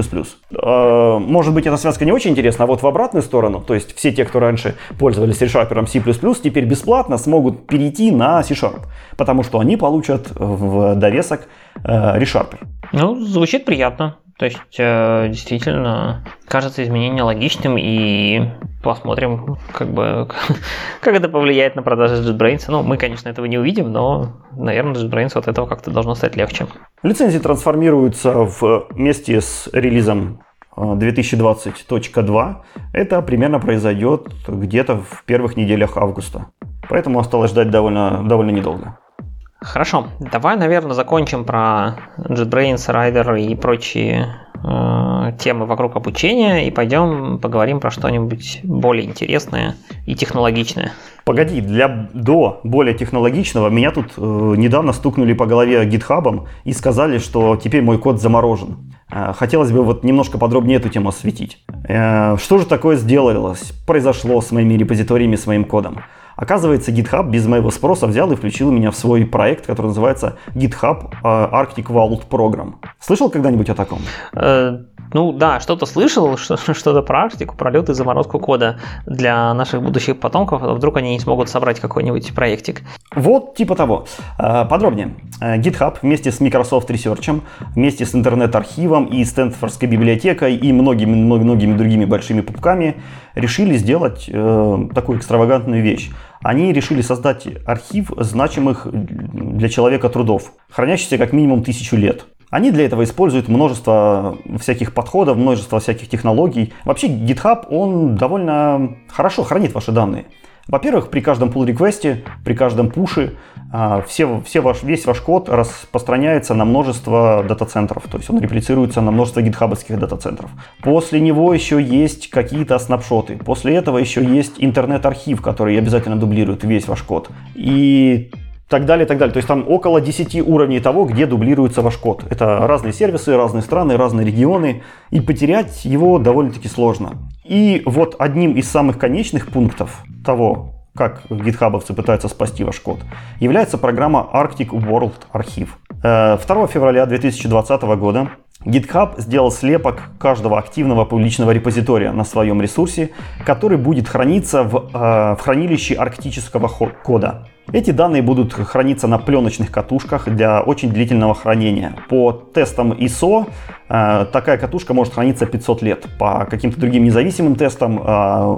А, может быть, эта связка не очень интересна, а вот в обратную сторону, то есть все те, кто раньше пользовались ReSharper C++, теперь бесплатно смогут перейти на C-Sharp, потому что они получат в довесок э, ReSharper. Ну, звучит приятно. То есть, э, действительно, кажется изменение логичным, и посмотрим, как бы, как это повлияет на продажи JetBrains. Ну, мы, конечно, этого не увидим, но, наверное, JetBrains от этого как-то должно стать легче. Лицензии трансформируются вместе с релизом 2020.2. Э, это примерно произойдет где-то в первых неделях августа. Поэтому осталось ждать довольно, довольно недолго. Хорошо, давай, наверное, закончим про JetBrains, Rider и прочие э, темы вокруг обучения и пойдем поговорим про что-нибудь более интересное и технологичное. Погоди, для до более технологичного меня тут э, недавно стукнули по голове гитхабом и сказали, что теперь мой код заморожен. Э, хотелось бы вот немножко подробнее эту тему осветить. Э, что же такое сделалось, произошло с моими репозиториями, с моим кодом? Оказывается, GitHub без моего спроса взял и включил меня в свой проект, который называется GitHub э, Arctic Vault Program. Слышал когда-нибудь о таком? Ну да, что-то слышал, что-то про Арктику, про лед и заморозку кода для наших будущих потомков. А вдруг они не смогут собрать какой-нибудь проектик. Вот типа того. Э, подробнее. GitHub вместе с Microsoft Research, вместе с интернет-архивом и Стэнфордской библиотекой и многими-многими другими большими пупками решили сделать э, такую экстравагантную вещь. Они решили создать архив значимых для человека трудов, хранящихся как минимум тысячу лет. Они для этого используют множество всяких подходов, множество всяких технологий. Вообще GitHub, он довольно хорошо хранит ваши данные. Во-первых, при каждом pull реквесте при каждом пуше а, все, все ваш, весь ваш код распространяется на множество дата-центров, то есть он реплицируется на множество гитхабовских дата-центров. После него еще есть какие-то снапшоты. После этого еще есть интернет-архив, который обязательно дублирует весь ваш код. И так далее, так далее. То есть там около 10 уровней того, где дублируется ваш код. Это разные сервисы, разные страны, разные регионы. И потерять его довольно-таки сложно. И вот одним из самых конечных пунктов того, как гитхабовцы пытаются спасти ваш код, является программа Arctic World Archive. 2 э, февраля 2020 года GitHub сделал слепок каждого активного публичного репозитория на своем ресурсе, который будет храниться в, э, в хранилище арктического кода. Эти данные будут храниться на пленочных катушках для очень длительного хранения. По тестам ISO э, такая катушка может храниться 500 лет. По каким-то другим независимым тестам э,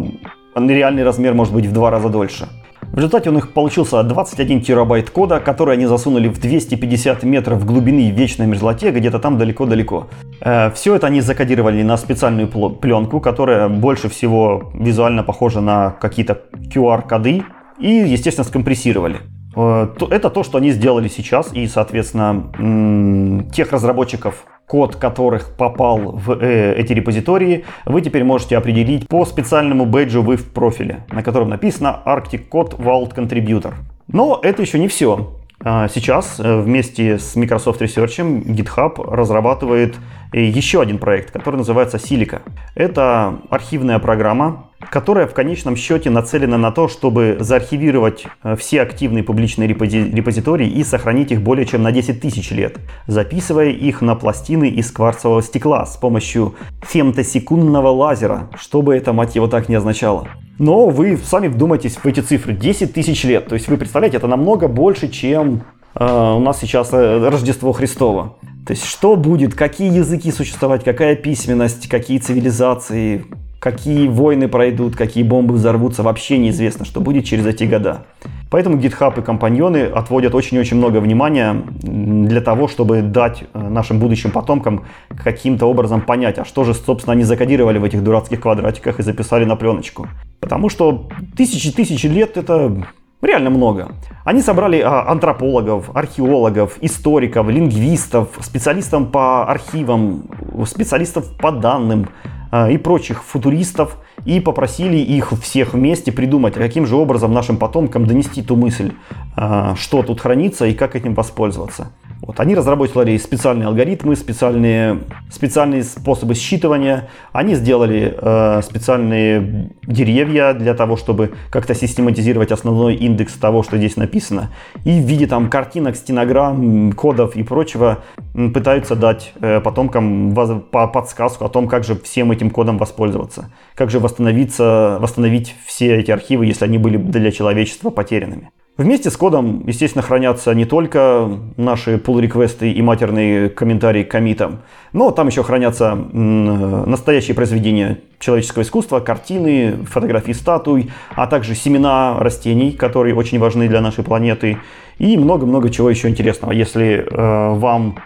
реальный размер может быть в два раза дольше. В результате у них получился 21 терабайт кода, который они засунули в 250 метров глубины вечной мерзлоте, где-то там далеко-далеко. Э, Все это они закодировали на специальную пленку, которая больше всего визуально похожа на какие-то QR-коды, и, естественно, скомпрессировали. Э, это то, что они сделали сейчас, и, соответственно, тех разработчиков, код которых попал в э, эти репозитории, вы теперь можете определить по специальному бейджу в в профиле, на котором написано Arctic Code Vault Contributor. Но это еще не все. А, сейчас э, вместе с Microsoft Research GitHub разрабатывает еще один проект, который называется Silica. Это архивная программа, которая в конечном счете нацелена на то, чтобы заархивировать э, все активные публичные репозитории и сохранить их более чем на 10 тысяч лет, записывая их на пластины из кварцевого стекла с помощью фемтосекундного лазера, что бы это, мать его, так не означало. Но вы сами вдумайтесь в эти цифры. 10 тысяч лет. То есть вы представляете, это намного больше, чем э, у нас сейчас э, Рождество Христово. То есть что будет, какие языки существовать, какая письменность, какие цивилизации, какие войны пройдут, какие бомбы взорвутся, вообще неизвестно, что будет через эти года. Поэтому GitHub и компаньоны отводят очень-очень много внимания для того, чтобы дать э, нашим будущим потомкам каким-то образом понять, а что же, собственно, они закодировали в этих дурацких квадратиках и записали на пленочку. Потому что тысячи-тысячи лет это реально много. Они собрали а, антропологов, археологов, историков, лингвистов, специалистов по архивам, специалистов по данным, а, и прочих футуристов и попросили их всех вместе придумать, каким же образом нашим потомкам донести ту мысль, а, что тут хранится и как этим воспользоваться. Вот, они разработали специальные алгоритмы, специальные, специальные способы считывания. Они сделали э, специальные деревья для того, чтобы как-то систематизировать основной индекс того, что здесь написано. И в виде там картинок, стенограмм, кодов и прочего пытаются дать э, потомкам по подсказку о том, как же всем этим кодом воспользоваться. Как же восстановиться, восстановить все эти архивы, если они были для человечества потерянными. Вместе с кодом, естественно, хранятся не только наши pull-реквесты и матерные комментарии к комитам, но там еще хранятся настоящие произведения человеческого искусства, картины, фотографии статуй, а также семена растений, которые очень важны для нашей планеты, и много-много чего еще интересного. Если э, вам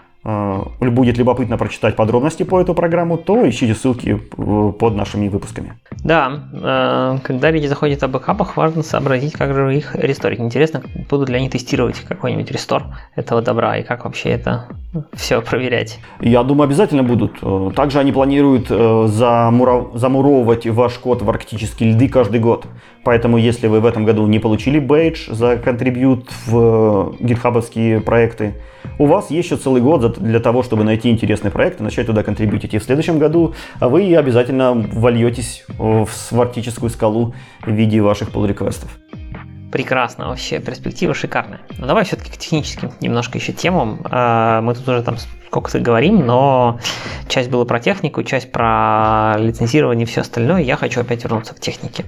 будет любопытно прочитать подробности по эту программу, то ищите ссылки под нашими выпусками. Да, э, когда речь заходит о бэкапах, важно сообразить, как же их ресторить. Интересно, будут ли они тестировать какой-нибудь рестор этого добра и как вообще это все проверять. Я думаю, обязательно будут. Э, также они планируют э, замуровывать ваш код в арктические льды каждый год. Поэтому, если вы в этом году не получили бейдж за контрибьют в гитхабовские проекты, у вас есть еще целый год для того, чтобы найти интересный проект и начать туда контрибьютить. И в следующем году вы обязательно вольетесь в арктическую скалу в виде ваших pull реквестов прекрасно, вообще перспектива шикарная. Но давай все-таки к техническим немножко еще темам. А, мы тут уже там сколько-то говорим, но часть была про технику, часть про лицензирование и все остальное. Я хочу опять вернуться к технике.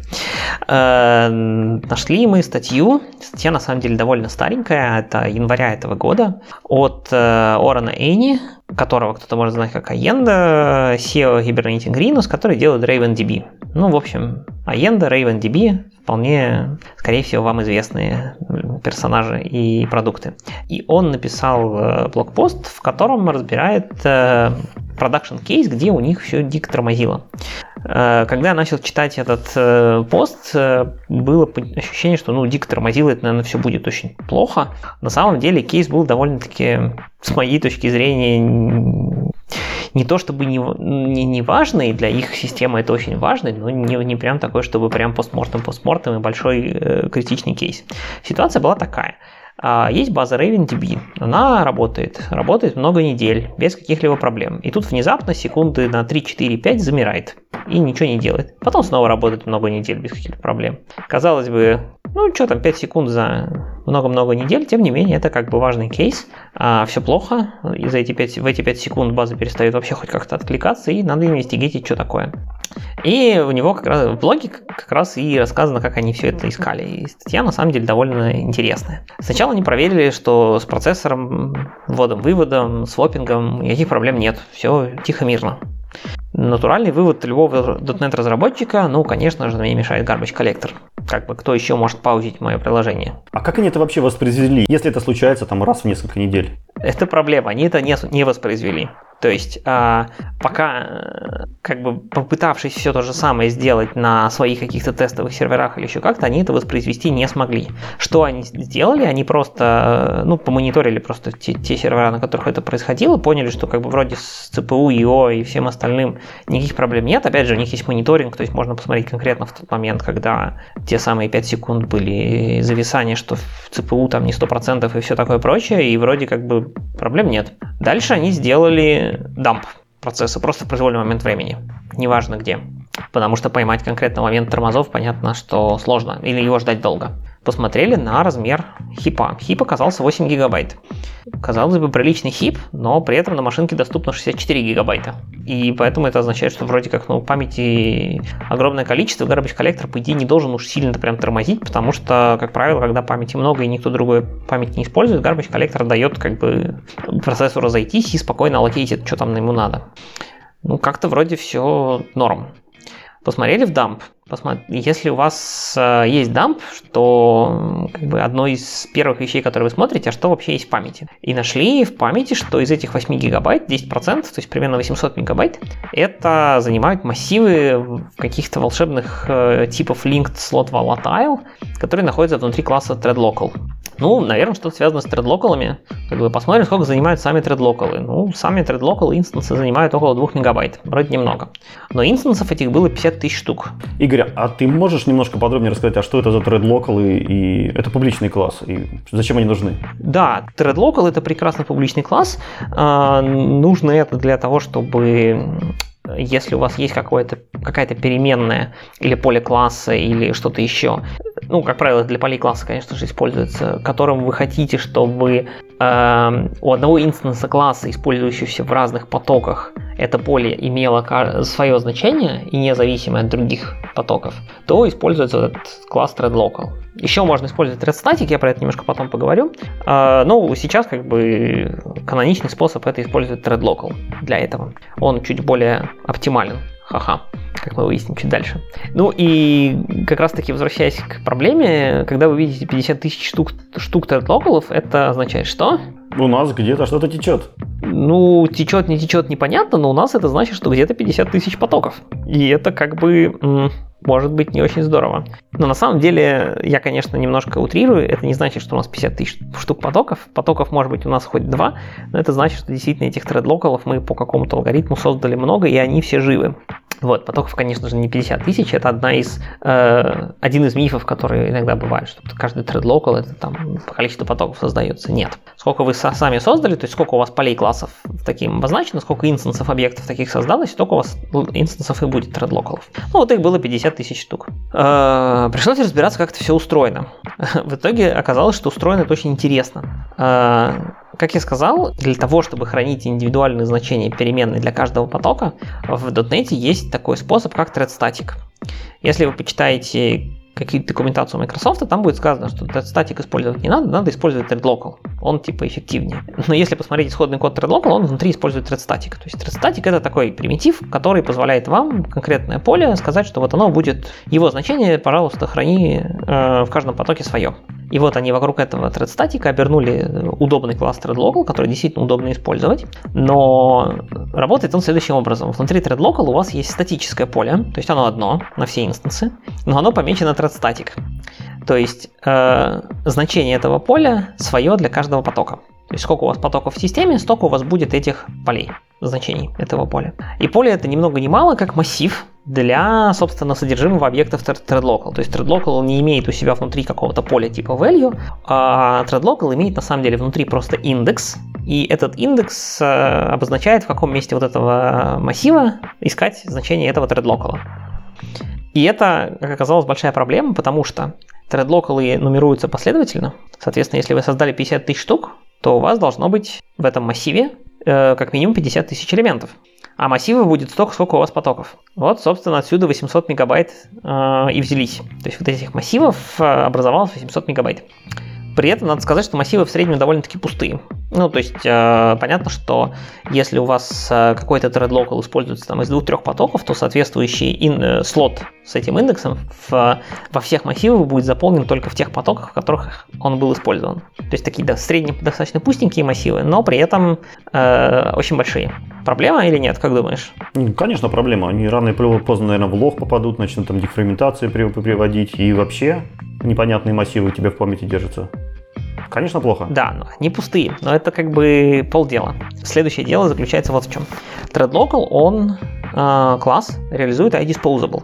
А, нашли мы статью. Статья на самом деле довольно старенькая. Это января этого года от э, Орана Эйни, которого кто-то может знать как Аенда, SEO Hibernating Rhinos, который делает RavenDB. Ну, в общем, Аенда, RavenDB, вполне, скорее всего, вам известные персонажи и продукты. И он написал э, блокпост, в котором разбирает продакшн э, кейс, где у них все дико тормозило. Э, когда я начал читать этот пост, было ощущение, что ну, дико тормозило, это, наверное, все будет очень плохо. На самом деле кейс был довольно-таки, с моей точки зрения, не то чтобы не, не, не важный, для их системы это очень важный, но не, не прям такой, чтобы прям постмортом, постмортом и большой э, критичный кейс. Ситуация была такая. А, есть база RavenDB, она работает, работает много недель, без каких-либо проблем. И тут внезапно секунды на 3, 4, 5 замирает и ничего не делает. Потом снова работает много недель без каких-либо проблем. Казалось бы, ну что там, 5 секунд за много-много недель, тем не менее, это как бы важный кейс. А, все плохо, и за эти 5, в эти 5 секунд база перестает вообще хоть как-то откликаться, и надо инвестигетить, что такое. И у него как раз в блоге как раз и рассказано, как они все это искали. И статья на самом деле довольно интересная. Сначала они проверили, что с процессором, вводом-выводом, свопингом никаких проблем нет. Все тихо-мирно. Натуральный вывод любого .NET разработчика, ну, конечно же, мне мешает garbage коллектор. Как бы кто еще может паузить мое приложение? А как они это вообще воспроизвели, если это случается там раз в несколько недель? Это проблема, они это не, не воспроизвели. То есть а, пока, э, как бы попытавшись все то же самое сделать на своих каких-то тестовых серверах или еще как-то, они это воспроизвести не смогли. Что они сделали? Они просто, э, ну, помониторили просто те, те сервера, на которых это происходило, поняли, что как бы вроде с CPU, IO и всем остальным никаких проблем нет. Опять же, у них есть мониторинг, то есть можно посмотреть конкретно в тот момент, когда те самые 5 секунд были зависания, что в CPU там не 100% и все такое прочее, и вроде как бы проблем нет. Дальше они сделали дамп процесса просто в произвольный момент времени, неважно где. Потому что поймать конкретный момент тормозов, понятно, что сложно, или его ждать долго. Посмотрели на размер хипа. Хип оказался 8 гигабайт. Казалось бы, приличный хип, но при этом на машинке доступно 64 гигабайта. И поэтому это означает, что вроде как ну, памяти огромное количество, garbage коллектор, по идее, не должен уж сильно прям тормозить, потому что, как правило, когда памяти много и никто другой память не использует, garbage коллектор дает как бы процессору зайтись и спокойно аллокейтит, что там ему надо. Ну, как-то вроде все норм. Посмотрели в дамп? Если у вас э, есть дамп, то как бы одно из первых вещей, которые вы смотрите, а что вообще есть в памяти. И нашли в памяти, что из этих 8 гигабайт 10%, то есть примерно 800 мегабайт, это занимают массивы каких-то волшебных э, типов linked slot volatile, которые находятся внутри класса threadlocal. Ну, наверное, что-то связано с тредлокалами. Как бы посмотрим, сколько занимают сами тредлокалы. Ну, сами тредлокалы инстансы занимают около 2 мегабайт. Вроде немного. Но инстансов этих было 50 тысяч штук. Игорь, а ты можешь немножко подробнее рассказать, а что это за тредлокалы и это публичный класс? И зачем они нужны? Да, тредлокал это прекрасный публичный класс. А, нужно это для того, чтобы если у вас есть какая-то переменная или поле класса или что-то еще, ну, как правило, для полей класса, конечно же, используется, которым вы хотите, чтобы э, у одного инстанса класса, использующегося в разных потоках, это поле имело свое значение и независимое от других потоков, то используется этот класс ThreadLocal. Еще можно использовать ThreadStatic, я про это немножко потом поговорю. Э, но сейчас как бы каноничный способ это использовать ThreadLocal для этого. Он чуть более оптимален. Ха-ха, как мы выясним чуть дальше. Ну и как раз таки возвращаясь к проблеме, когда вы видите 50 тысяч штук, штук тредлокалов, это означает что? У нас где-то что-то течет. Ну, течет, не течет, непонятно, но у нас это значит, что где-то 50 тысяч потоков. И это как бы может быть не очень здорово. Но на самом деле, я, конечно, немножко утрирую, это не значит, что у нас 50 тысяч штук потоков. Потоков может быть у нас хоть два, но это значит, что действительно этих тредлокалов мы по какому-то алгоритму создали много, и они все живы. Вот, потоков, конечно же, не 50 тысяч, это одна из, э, один из мифов, которые иногда бывают, что каждый тредлокал это там количество потоков создается. Нет. Сколько вы сами создали, то есть сколько у вас полей классов таким обозначено, сколько инстансов объектов таких создалось, столько у вас инстансов и будет тредлокалов. Ну, вот их было 50 тысяч штук. Э, пришлось разбираться, как это все устроено. В итоге оказалось, что устроено это очень интересно. Э, как я сказал, для того, чтобы хранить индивидуальные значения переменной для каждого потока, в .NET есть такой способ, как thread Если вы почитаете какие-то документацию Microsoft, там будет сказано, что статик использовать не надо, надо использовать ThreadLocal. Он типа эффективнее. Но если посмотреть исходный код ThreadLocal, он внутри использует ThreadStatic. То есть ThreadStatic это такой примитив, который позволяет вам конкретное поле сказать, что вот оно будет, его значение, пожалуйста, храни э, в каждом потоке свое. И вот они вокруг этого ThreadStatic обернули удобный класс ThreadLocal, который действительно удобно использовать, но работает он следующим образом. Внутри ThreadLocal у вас есть статическое поле, то есть оно одно на все инстансы, но оно помечено ThreadStatic. То есть э, значение этого поля свое для каждого потока. То есть сколько у вас потоков в системе, столько у вас будет этих полей, значений этого поля. И поле это ни много ни мало, как массив для, собственно, содержимого объектов ThreadLocal. То есть ThreadLocal не имеет у себя внутри какого-то поля типа value, а ThreadLocal имеет на самом деле внутри просто индекс, и этот индекс э, обозначает, в каком месте вот этого массива искать значение этого ThreadLocal. И это, как оказалось, большая проблема, потому что Тредлокалы нумеруются последовательно. Соответственно, если вы создали 50 тысяч штук, то у вас должно быть в этом массиве э, как минимум 50 тысяч элементов. А массива будет столько, сколько у вас потоков. Вот, собственно, отсюда 800 мегабайт э, и взялись. То есть вот этих массивов э, образовалось 800 мегабайт. При этом надо сказать, что массивы в среднем довольно-таки пустые. Ну, то есть, э, понятно, что если у вас э, какой-то thread local используется там из двух-трех потоков, то соответствующий ин, э, слот с этим индексом в, во всех массивах будет заполнен только в тех потоках, в которых он был использован. То есть, такие да, средние, достаточно пустенькие массивы, но при этом э, очень большие. Проблема или нет, как думаешь? Конечно, проблема. Они рано или поздно, наверное, в лог попадут, начнут там дефрагментации приводить, и вообще непонятные массивы у тебя в памяти держатся. Конечно, плохо. Да, но не пустые, но это как бы полдела. Следующее дело заключается вот в чем. ThreadLocal, он э, класс реализует iDisposable.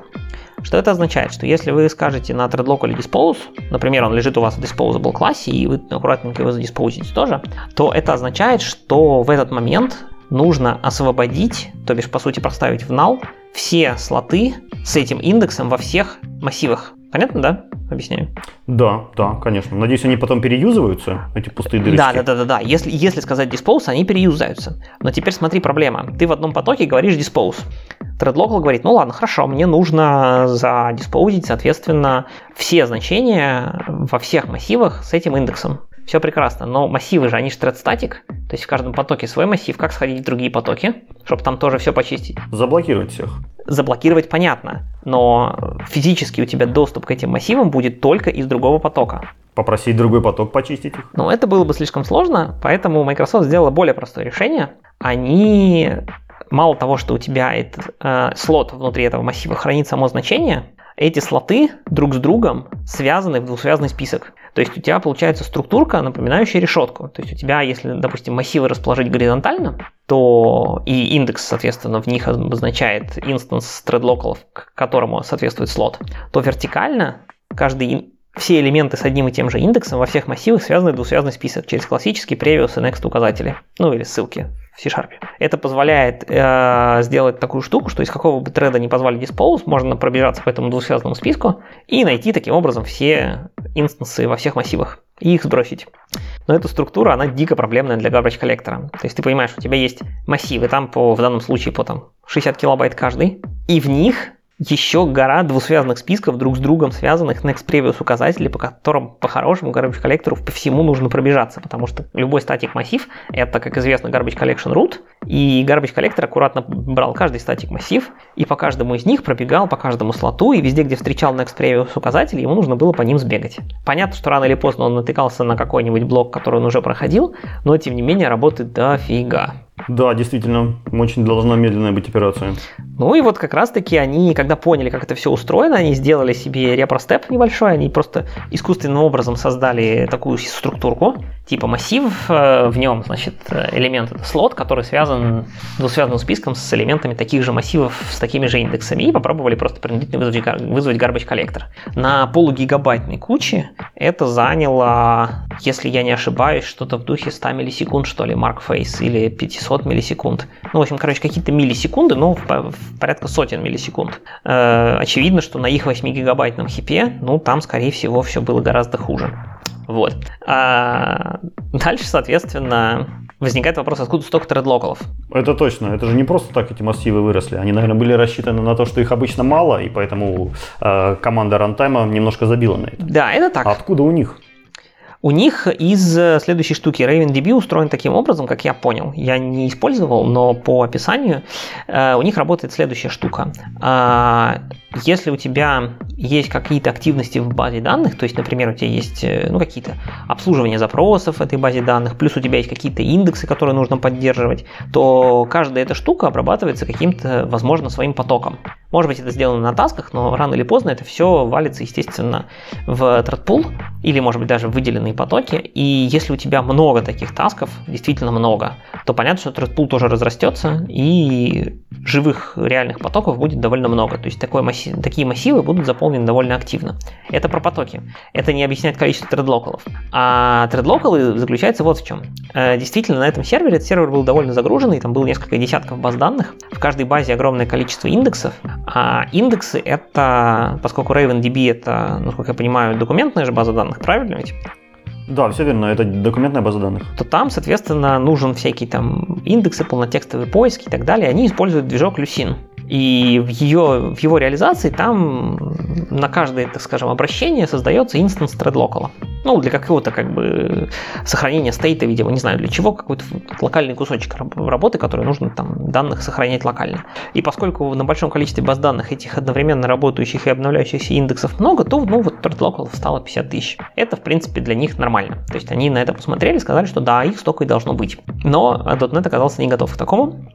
Что это означает? Что если вы скажете на ThreadLocal dispose, например, он лежит у вас в disposable классе, и вы аккуратненько его задиспозите тоже, то это означает, что в этот момент нужно освободить, то бишь, по сути, проставить в null все слоты с этим индексом во всех массивах. Понятно, да? Объясняю. Да, да, конечно. Надеюсь, они потом переюзываются, эти пустые дырочки. Да, да, да, да, да. Если, если сказать dispose, они переюзаются. Но теперь смотри, проблема. Ты в одном потоке говоришь dispose. ThreadLocal говорит, ну ладно, хорошо, мне нужно задиспоузить, соответственно, все значения во всех массивах с этим индексом все прекрасно, но массивы же, они же thread static, то есть в каждом потоке свой массив, как сходить в другие потоки, чтобы там тоже все почистить? Заблокировать всех. Заблокировать понятно, но физически у тебя доступ к этим массивам будет только из другого потока. Попросить другой поток почистить их? Ну, это было бы слишком сложно, поэтому Microsoft сделала более простое решение. Они мало того, что у тебя этот э, слот внутри этого массива хранит само значение, эти слоты друг с другом связаны в двусвязный список. То есть у тебя получается структурка, напоминающая решетку. То есть у тебя, если, допустим, массивы расположить горизонтально, то и индекс, соответственно, в них обозначает инстанс thread к которому соответствует слот, то вертикально каждый все элементы с одним и тем же индексом во всех массивах связаны в двусвязный список через классические previous и next указатели, ну или ссылки в C-Sharp. Это позволяет э, сделать такую штуку, что из какого бы треда не позвали dispose, можно пробежаться по этому двусвязному списку и найти таким образом все инстансы во всех массивах и их сбросить. Но эта структура, она дико проблемная для garbage коллектора. То есть ты понимаешь, у тебя есть массивы, там по, в данном случае по там, 60 килобайт каждый, и в них еще гора двусвязанных списков друг с другом связанных next previous указателей, по которым по-хорошему garbage коллектору по всему нужно пробежаться, потому что любой статик массив это, как известно, garbage collection root, и garbage коллектор аккуратно брал каждый статик массив и по каждому из них пробегал по каждому слоту, и везде, где встречал next previous указатель, ему нужно было по ним сбегать. Понятно, что рано или поздно он натыкался на какой-нибудь блок, который он уже проходил, но тем не менее работает дофига. Да, действительно, очень должна медленная быть операция. Ну и вот как раз-таки они, когда поняли, как это все устроено, они сделали себе репростеп небольшой, они просто искусственным образом создали такую структурку, типа массив, э, в нем, значит, элемент это слот, который связан двусвязанным списком с элементами таких же массивов с такими же индексами, и попробовали просто принудительно вызвать, вызвать garbage коллектор. На полугигабайтной куче это заняло, если я не ошибаюсь, что-то в духе 100 миллисекунд, что ли, Mark Face, или 500 500 миллисекунд. Ну, в общем, короче, какие-то миллисекунды, но в, в порядка сотен миллисекунд. Э, очевидно, что на их 8-гигабайтном хипе, ну, там, скорее всего, все было гораздо хуже. Вот. А дальше, соответственно, возникает вопрос, откуда столько тредлокалов? Это точно. Это же не просто так эти массивы выросли. Они, наверное, были рассчитаны на то, что их обычно мало, и поэтому э, команда рантайма немножко забила на это. Да, это так. А откуда у них? У них из э, следующей штуки RavenDB устроен таким образом, как я понял. Я не использовал, но по описанию э, у них работает следующая штука. А, если у тебя есть какие-то активности в базе данных, то есть, например, у тебя есть э, ну, какие-то обслуживания запросов в этой базе данных, плюс у тебя есть какие-то индексы, которые нужно поддерживать, то каждая эта штука обрабатывается каким-то, возможно, своим потоком. Может быть, это сделано на тасках, но рано или поздно это все валится, естественно, в thread или, может быть, даже в выделенные потоки. И если у тебя много таких тасков, действительно много, то понятно, что thread тоже разрастется, и живых реальных потоков будет довольно много. То есть такой массив, такие массивы будут заполнены довольно активно. Это про потоки. Это не объясняет количество тредлокалов. А тредлокалы заключаются вот в чем. Э, действительно, на этом сервере, этот сервер был довольно загруженный, там было несколько десятков баз данных. В каждой базе огромное количество индексов, А индексы это, поскольку RavenDB это, насколько я понимаю, документная же база данных, правильно ведь? Да, все верно, это документная база данных. То там, соответственно, нужен всякие там индексы, полнотекстовые поиски и так далее. Они используют движок Lucene. И в, ее, в его реализации там на каждое, так скажем, обращение создается инстанс thread Ну, для какого-то как бы сохранения стейта, видимо, не знаю для чего, какой-то локальный кусочек работы, который нужно там данных сохранять локально. И поскольку на большом количестве баз данных этих одновременно работающих и обновляющихся индексов много, то ну вот thread стало 50 тысяч. Это, в принципе, для них нормально. То есть они на это посмотрели, сказали, что да, их столько и должно быть. Но .NET оказался не готов к такому.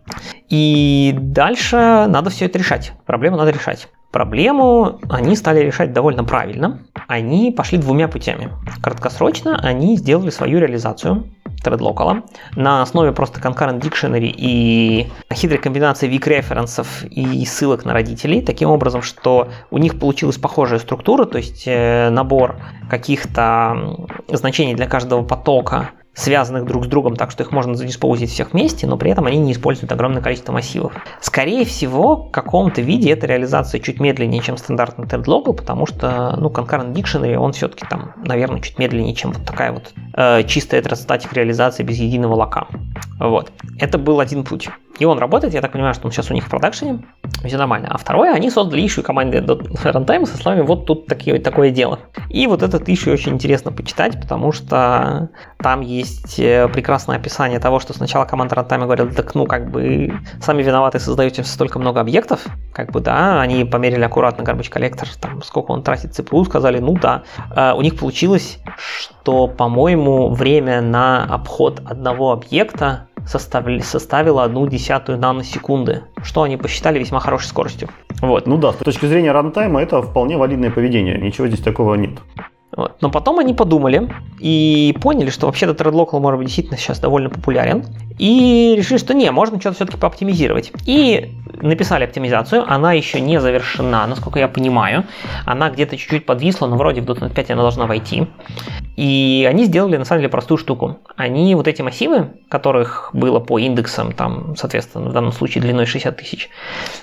И дальше надо все это решать. Проблему надо решать. Проблему они стали решать довольно правильно. Они пошли двумя путями. Краткосрочно они сделали свою реализацию ThreadLocal на основе просто concurrent dictionary и хитрой комбинации weak референсов и ссылок на родителей, таким образом, что у них получилась похожая структура, то есть э, набор каких-то значений для каждого потока связанных друг с другом, так что их можно задиспоузить всех вместе, но при этом они не используют огромное количество массивов. Скорее всего, в каком-то виде эта реализация чуть медленнее, чем стандартный ThreadLocal, потому что, ну, Concurrent Dictionary, он все-таки там, наверное, чуть медленнее, чем вот такая вот э, чистая heterostатик реализация без единого лока. Вот. Это был один путь. И он работает, я так понимаю, что он сейчас у них в продакшене, все нормально. А второе, они создали ищу команды runtime со словами вот тут такие, такое дело. И вот этот ищу очень интересно почитать, потому что там есть э, прекрасное описание того, что сначала команда runtime говорила, так ну как бы сами виноваты создаете столько много объектов, как бы да, они померили аккуратно garbage коллектор, там сколько он тратит CPU, сказали, ну да, э, у них получилось, что, по-моему, время на обход одного объекта составили, составила одну десятую наносекунды, что они посчитали весьма хорошей скоростью. Вот. Ну да, с точки зрения рантайма это вполне валидное поведение, ничего здесь такого нет. Вот. Но потом они подумали и поняли, что вообще-то ThreadLocal может быть действительно сейчас довольно популярен. И решили, что не, можно что-то все-таки пооптимизировать. И написали оптимизацию, она еще не завершена, насколько я понимаю. Она где-то чуть-чуть подвисла, но вроде в .NET 5 она должна войти. И они сделали на самом деле простую штуку. Они вот эти массивы, которых было по индексам, там, соответственно, в данном случае длиной 60 тысяч,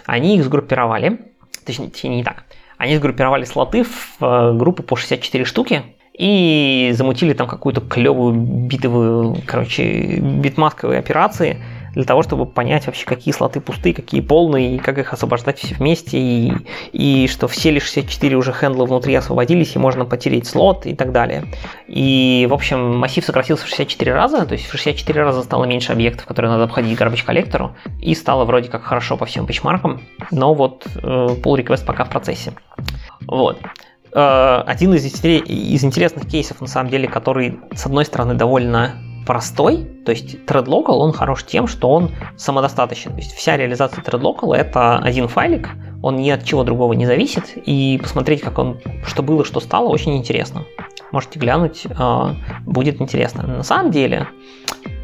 они их сгруппировали, точнее, не так, они сгруппировали слоты в э, группы по 64 штуки, и замутили там какую-то клевую битовую, короче, битмасковые операции для того, чтобы понять вообще, какие слоты пустые, какие полные, и как их освобождать все вместе, и, и что все ли 64 уже хендла внутри освободились, и можно потереть слот и так далее. И, в общем, массив сократился в 64 раза, то есть в 64 раза стало меньше объектов, которые надо обходить garbage коллектору, и стало вроде как хорошо по всем пичмаркам, но вот э, pull request пока в процессе. Вот. Э, один из, из интересных кейсов, на самом деле, который, с одной стороны, довольно простой, то есть ThreadLocal, он хорош тем, что он самодостаточен. То есть вся реализация ThreadLocal это один файлик, он ни от чего другого не зависит, и посмотреть, как он, что было, что стало, очень интересно. Можете глянуть, э, будет интересно. На самом деле,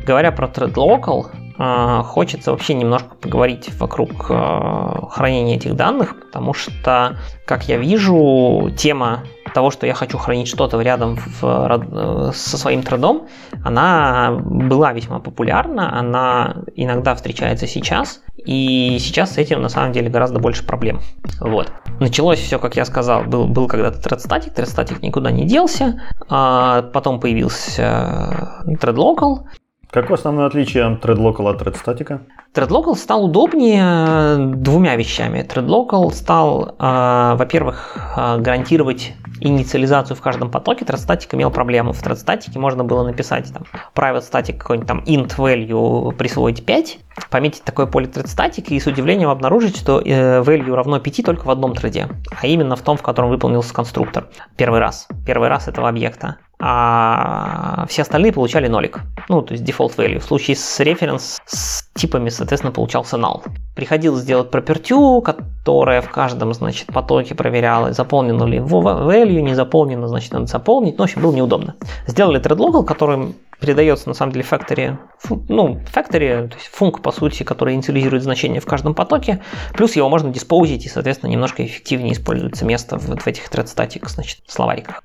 говоря про ThreadLocal, э, хочется вообще немножко поговорить вокруг хранения этих данных, потому что, как я вижу, тема того, что я хочу хранить что-то рядом в, э, со своим трудом, она была весьма популярна, она иногда встречается сейчас, и сейчас с этим на самом деле гораздо больше проблем. Вот. Началось все, как я сказал, был, был когда-то ThreadStatic, ThreadStatic никуда не делся, а потом появился ThreadLocal, Какое основное отличие ThreadLocal от ThreadStatic? ThreadLocal стал удобнее э, двумя вещами. ThreadLocal стал, э, во-первых, э, гарантировать инициализацию в каждом потоке. ThreadStatic имел проблему. В ThreadStatic можно было написать там private static какой-нибудь там int value присвоить 5, пометить такое поле ThreadStatic и с удивлением обнаружить, что value равно 5 только в одном треде, а именно в том, в котором выполнился конструктор. Первый раз. Первый раз этого объекта а все остальные получали нолик. Ну, то есть default value. В случае с reference с типами, соответственно, получался null. Приходилось сделать property, которая в каждом, значит, потоке проверяла, заполнено ли value, не заполнено, значит, надо заполнить. Ну, в общем, было неудобно. Сделали thread local, который передается, на самом деле, factory, ну, factory, то есть функ, по сути, который инициализирует значение в каждом потоке, плюс его можно диспоузить и, соответственно, немножко эффективнее используется место в, в этих thread static, значит, словариках.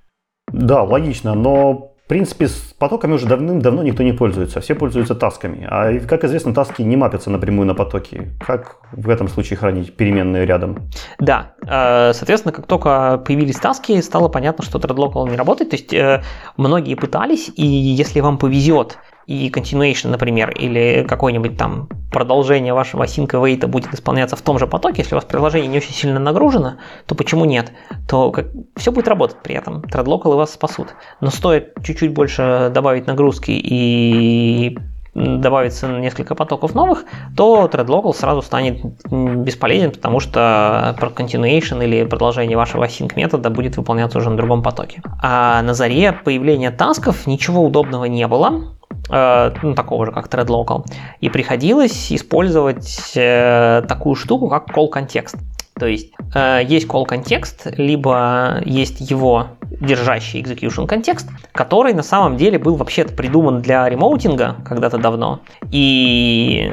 Да, логично, но принципе, с потоками уже давным-давно никто не пользуется, все пользуются тасками. А, как известно, таски не мапятся напрямую на потоки. Как в этом случае хранить переменные рядом? Да, э, соответственно, как только появились таски, стало понятно, что ThreadLocal не работает. То есть э, многие пытались, и если вам повезет, и continuation, например, или какое-нибудь там продолжение вашего async await будет исполняться в том же потоке, если у вас приложение не очень сильно нагружено, то почему нет? То как, все будет работать при этом. Threadlocal вас спасут. Но стоит чуть-чуть больше добавить нагрузки и добавится несколько потоков новых, то ThreadLocal сразу станет бесполезен, потому что continuation или продолжение вашего async метода будет выполняться уже на другом потоке. А на заре появления тасков ничего удобного не было. Э, ну, такого же, как ThreadLocal, и приходилось использовать э, такую штуку, как call контекст. То есть э, есть call контекст, либо есть его держащий execution контекст, который на самом деле был вообще-то придуман для ремоутинга когда-то давно и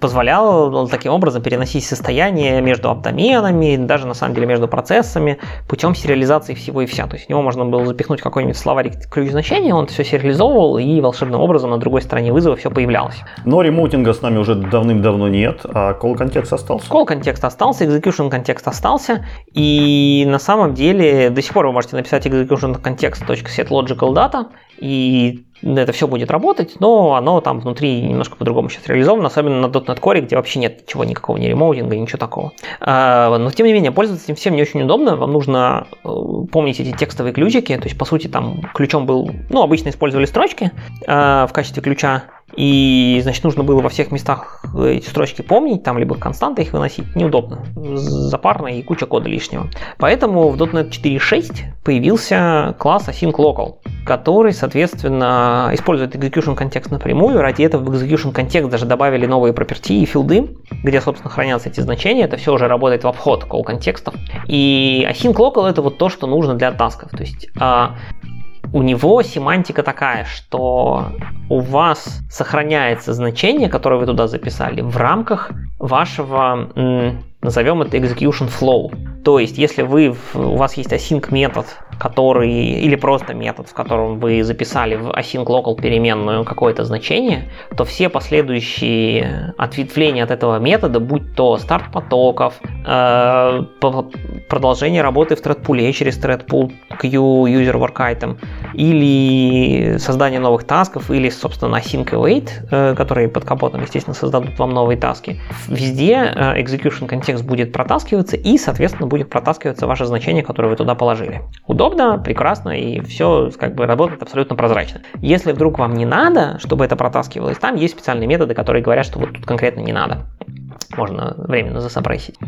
позволял таким образом переносить состояние между аптоменами, даже на самом деле между процессами путем сериализации всего и вся. То есть в него можно было запихнуть какой-нибудь словарик ключ значения, он все сериализовывал и волшебным образом на другой стороне вызова все появлялось. Но ремоутинга с нами уже давным-давно нет, а call контекст остался? Call контекст остался, execution контекст остался, и на самом деле до сих пор вы можете написать execution context.setLogicalData, и это все будет работать, но оно там внутри немножко по-другому сейчас реализовано, особенно на .NET Core, где вообще нет ничего, никакого ни ремоутинга, ничего такого. А, но тем не менее, пользоваться этим всем не очень удобно, вам нужно э, помнить эти текстовые ключики, то есть по сути там ключом был, ну обычно использовали строчки а, в качестве ключа, и, значит, нужно было во всех местах эти строчки помнить, там либо константы их выносить, неудобно, запарно и куча кода лишнего. Поэтому в .NET 4.6 появился класс async local, который, соответственно, использует execution контекст напрямую. Ради этого в execution контекст даже добавили новые property и филды, где, собственно, хранятся эти значения. Это все уже работает в обход call контекстов. И async local это вот то, что нужно для тасков. То есть а, у него семантика такая, что у вас сохраняется значение, которое вы туда записали, в рамках вашего, назовем это execution flow. То есть, если вы, у вас есть async метод, который, или просто метод, в котором вы записали в async local переменную какое-то значение, то все последующие ответвления от этого метода, будь то старт потоков, э, продолжение работы в thread через thread pool queue user work item, или создание новых тасков, или, собственно, async await, э, которые под капотом, естественно, создадут вам новые таски. Везде э, execution контекст будет протаскиваться, и, соответственно, будет протаскиваться ваше значение, которое вы туда положили. Удобно, прекрасно, и все как бы работает абсолютно прозрачно. Если вдруг вам не надо, чтобы это протаскивалось, там есть специальные методы, которые говорят, что вот тут конкретно не надо можно временно засопрессить.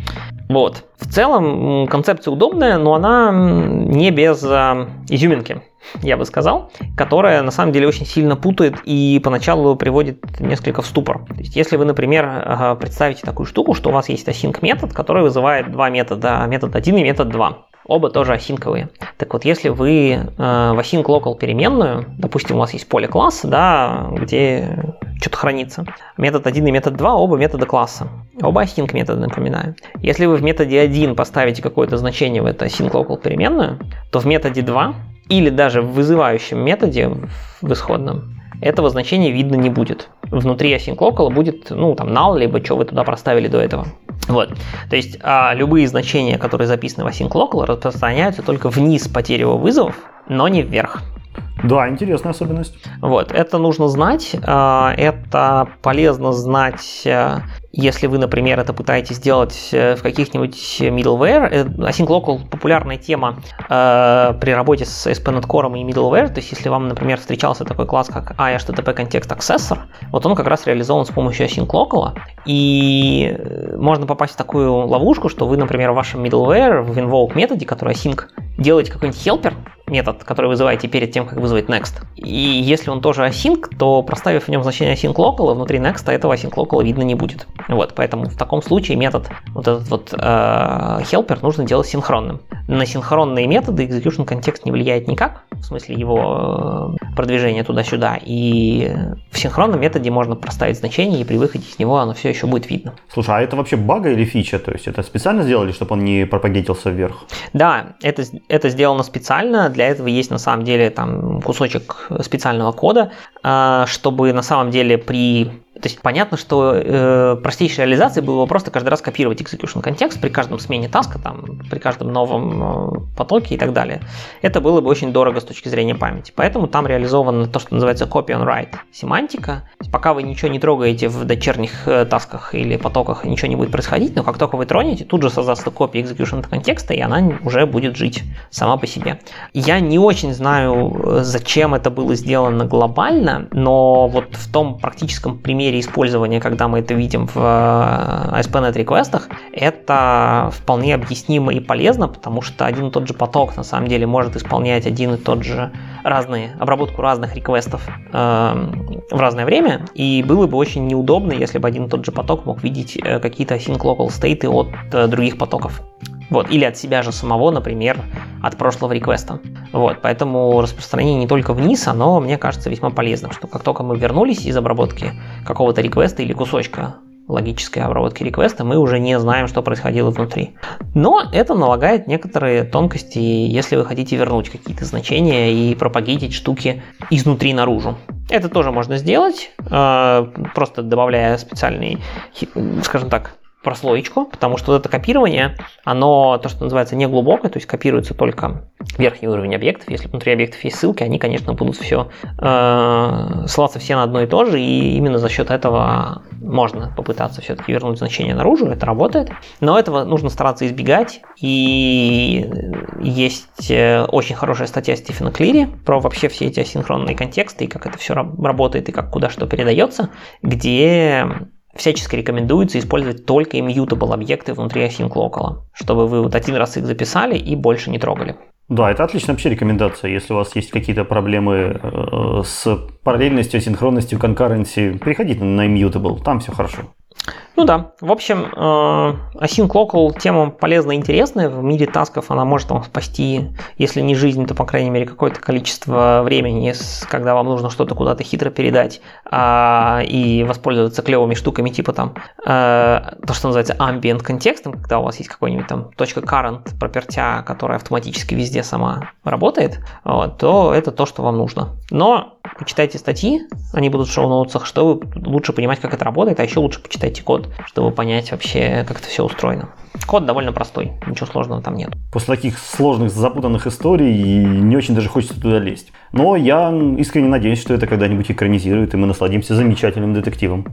Вот. В целом концепция удобная, но она не без э, изюминки я бы сказал, которая на самом деле очень сильно путает и поначалу приводит несколько в ступор. То есть, если вы, например, представите такую штуку, что у вас есть async метод, который вызывает два метода, метод 1 и метод 2. Оба тоже осинковые. Так вот, если вы э, в async local переменную, допустим, у вас есть поле класса, да, где что-то хранится. Метод 1 и метод 2 оба метода класса. Оба async метода, напоминаю. Если вы в методе 1 поставите какое-то значение в это async local переменную, то в методе 2 или даже в вызывающем методе, в исходном, этого значения видно не будет. Внутри async local будет, ну, там, null, либо что вы туда проставили до этого. Вот. То есть а, любые значения, которые записаны в async local, распространяются только вниз по дереву вызовов, но не вверх. Да, интересная особенность. Вот, это нужно знать. А, это полезно знать, э, если вы, например, это пытаетесь сделать э, в каких-нибудь middleware. Э, Async Local – популярная тема при работе с ASP.NET Core и middleware. То есть, если вам, например, встречался такой класс, как IHTTP Context Accessor, вот он как раз реализован с помощью Async Local. И можно попасть в такую ловушку, что вы, например, в вашем middleware, в invoke методе, который async, делаете какой-нибудь helper, метод, который вызываете перед тем, как вызвать next. И если он тоже async, то проставив в нем значение async local, внутри next этого async local видно не будет. Вот, поэтому в таком случае метод, вот этот вот э, helper нужно делать синхронным. На синхронные методы execution контекст не влияет никак. в смысле его э, продвижения туда-сюда. И в синхронном методе можно проставить значение, и при выходе из него оно все еще будет видно. Слушай, а это вообще бага или фича? То есть это специально сделали, чтобы он не пропагетился вверх? Да, это, это сделано специально. Для этого есть на самом деле там кусочек специального кода, э, чтобы на самом деле при то есть понятно, что э, простейшей реализацией было бы просто каждый раз копировать execution контекст при каждом смене таска, там, при каждом новом э, потоке и так далее. Это было бы очень дорого с точки зрения памяти. Поэтому там реализовано то, что называется copy on write семантика. пока вы ничего не трогаете в дочерних э, тасках или потоках, ничего не будет происходить, но как только вы тронете, тут же создастся копия execution контекста, и она уже будет жить сама по себе. Я не очень знаю, э, зачем это было сделано глобально, но вот в том практическом примере, примере использования, когда мы это видим в э, ASP.NET реквестах, это вполне объяснимо и полезно, потому что один и тот же поток на самом деле может исполнять один и тот же разные, обработку разных реквестов э, в разное время, и было бы очень неудобно, если бы один и тот же поток мог видеть э, какие-то async local стейты от э, других потоков. Вот, или от себя же самого, например, от прошлого реквеста. Вот, поэтому распространение не только вниз, оно, мне кажется, весьма полезным, что как только мы вернулись из обработки какого-то реквеста или кусочка логической обработки реквеста, мы уже не знаем, что происходило внутри. Но это налагает некоторые тонкости, если вы хотите вернуть какие-то значения и пропагетить штуки изнутри наружу. Это тоже можно сделать, э, просто добавляя специальный, скажем так, прослоечку, потому что вот это копирование, оно, то, что называется, не глубокое, то есть копируется только верхний уровень объектов. Если внутри объектов есть ссылки, они, конечно, будут все э, ссылаться все на одно и то же, и именно за счет этого можно попытаться все-таки вернуть значение наружу, это работает. Но этого нужно стараться избегать, и есть э, очень хорошая статья Стивена Клири про вообще все эти асинхронные контексты, и как это все работает, и как куда что передается, где всячески рекомендуется использовать только immutable объекты внутри async local, чтобы вы вот один раз их записали и больше не трогали. Да, это отличная вообще рекомендация. Если у вас есть какие-то проблемы э, с параллельностью, синхронностью, конкуренцией, приходите на immutable, там все хорошо. Ну да, в общем, э, Async Local тема полезная и интересная. В мире тасков она может вам спасти, если не жизнь, то, по крайней мере, какое-то количество времени, когда вам нужно что-то куда-то хитро передать а, и воспользоваться клевыми штуками, типа там э, то, что называется ambient контекстом, когда у вас есть какой-нибудь там точка .current пропертя, которая автоматически везде сама работает, то это то, что вам нужно. Но почитайте статьи, они будут в шоу-ноутсах, чтобы лучше понимать, как это работает, а еще лучше почитайте код чтобы понять вообще, как это все устроено. Код довольно простой, ничего сложного там нет. После таких сложных, запутанных историй не очень даже хочется туда лезть. Но я искренне надеюсь, что это когда-нибудь экранизируют, и мы насладимся замечательным детективом.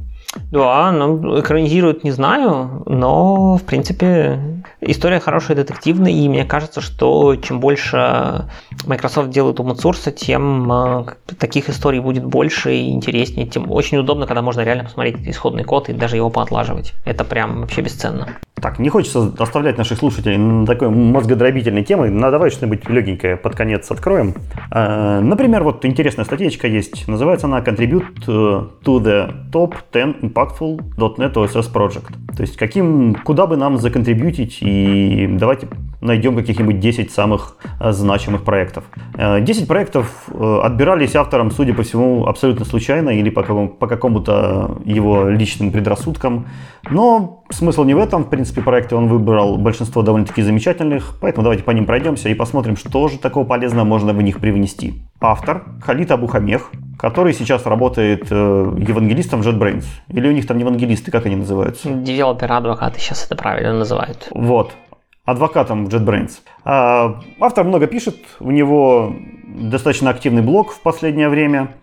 Да, ну, экранизируют не знаю, но, в принципе, история хорошая, детективная, и мне кажется, что чем больше Microsoft делает open source, тем э, таких историй будет больше и интереснее, тем очень удобно, когда можно реально посмотреть исходный код и даже его поотлаживать. Это прям вообще бесценно. Так, не хочется оставлять наших слушателей на такой мозгодробительной темой, но давай что-нибудь легенькое под конец откроем. Э, например, вот интересная статьечка есть, называется она «Contribute to the top 10 impactful .NET OSS Project». То есть, каким, куда бы нам законтрибьютить и давайте найдем каких-нибудь 10 самых э, значимых проектов. 10 проектов отбирались автором, судя по всему, абсолютно случайно или по, какому- по какому-то его личным предрассудкам. Но смысл не в этом, в принципе, проекты он выбрал большинство довольно-таки замечательных, поэтому давайте по ним пройдемся и посмотрим, что же такого полезного можно в них привнести. Автор Халид Абухакмех, который сейчас работает э, евангелистом в JetBrains. Или у них там евангелисты, как они называются? Девелопер-адвокаты сейчас это правильно называют. Вот, адвокатом в JetBrains. А, автор много пишет, у него достаточно активный блог в последнее время.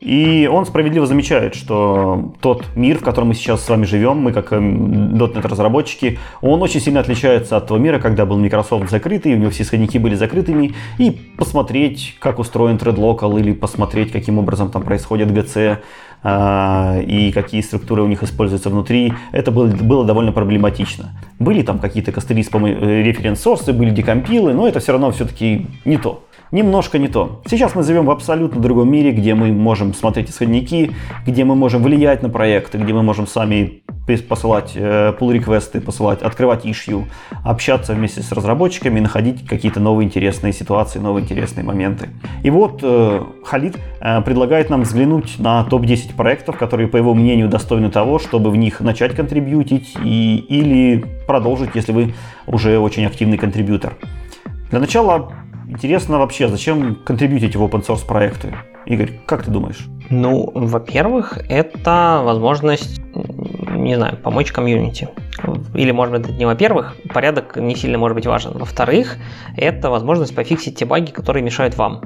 И он справедливо замечает, что тот мир, в котором мы сейчас с вами живем, мы как эм, разработчики, он очень сильно отличается от того мира, когда был Microsoft закрытый, у него все исходники были закрытыми, и посмотреть, как устроен ThreadLocal, или посмотреть, каким образом там происходит GC, и какие структуры у них используются внутри, это было, было довольно проблематично. Были там какие-то костыли с референс-сорсы, были декомпилы, но это все равно все-таки не то. Немножко не то. Сейчас мы живем в абсолютно другом мире, где мы можем смотреть исходники, где мы можем влиять на проекты, где мы можем сами посылать э, pull реквесты посылать, открывать issue, общаться вместе с разработчиками, находить какие-то новые интересные ситуации, новые интересные моменты. И вот э, Халид э, предлагает нам взглянуть на топ-10 проектов, которые, по его мнению, достойны того, чтобы в них начать контрибьютить и, или продолжить, если вы уже очень активный контрибьютор. Для начала интересно вообще, зачем контрибьютить в open source проекты? Игорь, как ты думаешь? Ну, во-первых, это возможность не знаю, помочь комьюнити. Или, может быть, это не во-первых, порядок не сильно может быть важен. Во-вторых, это возможность пофиксить те баги, которые мешают вам.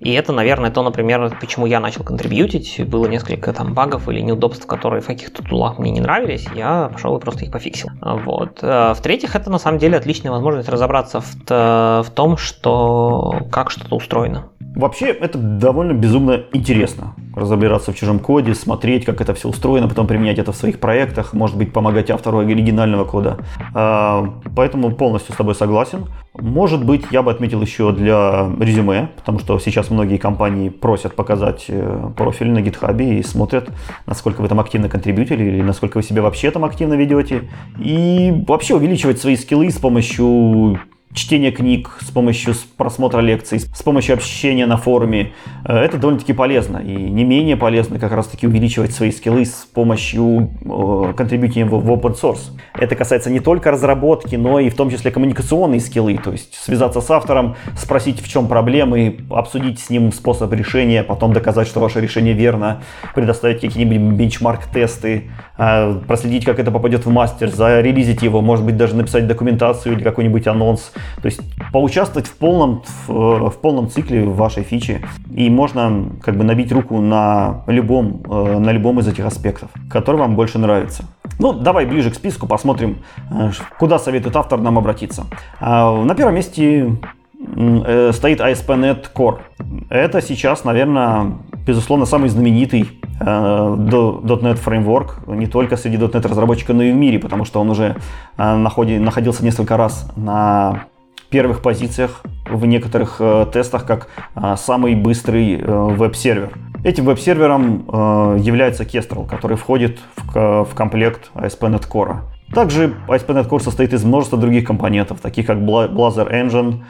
И это, наверное, то, например, почему я начал контрибьютить. Было несколько там багов или неудобств, которые в каких-то тулах мне не нравились. Я пошел и просто их пофиксил. Вот. Э, в-третьих, это на самом деле отличная возможность разобраться в, в том, что как что-то устроено. Вообще, это довольно безумно интересно. Разобраться в чужом коде, смотреть, как это все устроено, потом применять это в своих проектах, может быть, помогать автору оригинального кода. А, поэтому полностью с тобой согласен. Может быть, я бы отметил еще для резюме, потому что сейчас многие компании просят показать э, профиль на GitHub и смотрят, насколько вы там активно контрибьютили или насколько вы себя вообще там активно ведете. И вообще увеличивать свои скиллы с помощью чтение книг, с помощью просмотра лекций, с помощью общения на форуме. Э, это довольно-таки полезно. И не менее полезно как раз-таки увеличивать свои скиллы с помощью э, контрибьютинга в open source. Это касается не только разработки, но и в том числе коммуникационные скиллы. То есть связаться с автором, спросить, в чем проблемы, обсудить с ним способ решения, потом доказать, что ваше решение верно, предоставить какие-нибудь бенчмарк-тесты, э, проследить, как это попадет в мастер, зарелизить его, может быть, даже написать документацию или какой-нибудь анонс – то есть поучаствовать в полном, в, в полном цикле вашей фичи. И можно как бы набить руку на любом, э, на любом из этих аспектов, который вам больше нравится. Ну, давай ближе к списку посмотрим, э, куда советует автор нам обратиться. А, на первом месте э, стоит ASP.NET Core. Это сейчас, наверное, безусловно, самый знаменитый .NET фреймворк не только среди .NET разработчиков, но и в мире, потому что он уже находился несколько раз на первых позициях в некоторых э, тестах как э, самый быстрый э, веб-сервер. Этим веб-сервером э, является Kestrel, который входит в, комплект ASP.NET Core. Также ASP.NET Core состоит из множества других компонентов, таких как Blazor Engine,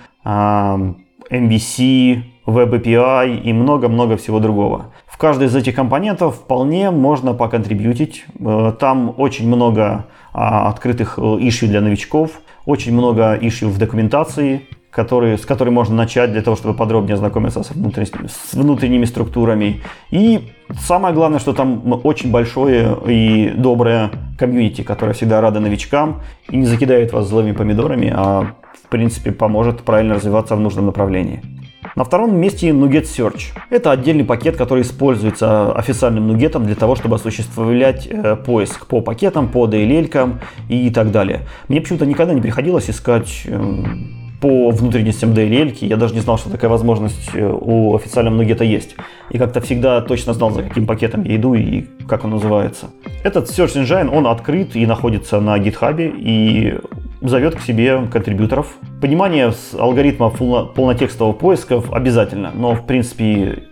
MVC, Web API и много-много всего другого. В каждый из этих компонентов вполне можно поконтрибьютить. Э, там очень много а, открытых ишью для новичков – очень много ишью в документации, которые, с которой можно начать для того, чтобы подробнее ознакомиться с, внутренними, с внутренними структурами. И самое главное, что там очень большое и доброе комьюнити, которое всегда рада новичкам и не закидает вас злыми помидорами, а в принципе поможет правильно развиваться в нужном направлении. На втором месте Nuget Search. Это отдельный пакет, который используется официальным Nuget для того, чтобы осуществлять э, поиск по пакетам, по DLL и так далее. Мне почему-то никогда не приходилось искать эм, по внутренностям DLL, я даже не знал, что такая возможность э, у официального Nuget есть. И как-то всегда точно знал, за каким пакетом я иду и как он называется. Этот Search Engine, он открыт и находится на GitHub, и зовет к себе контрибьюторов. Понимание алгоритмов полнотекстового поиска обязательно, но в принципе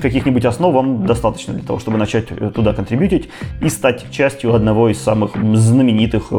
каких-нибудь основ вам достаточно для того, чтобы начать э, туда контрибьютить и стать частью одного из самых знаменитых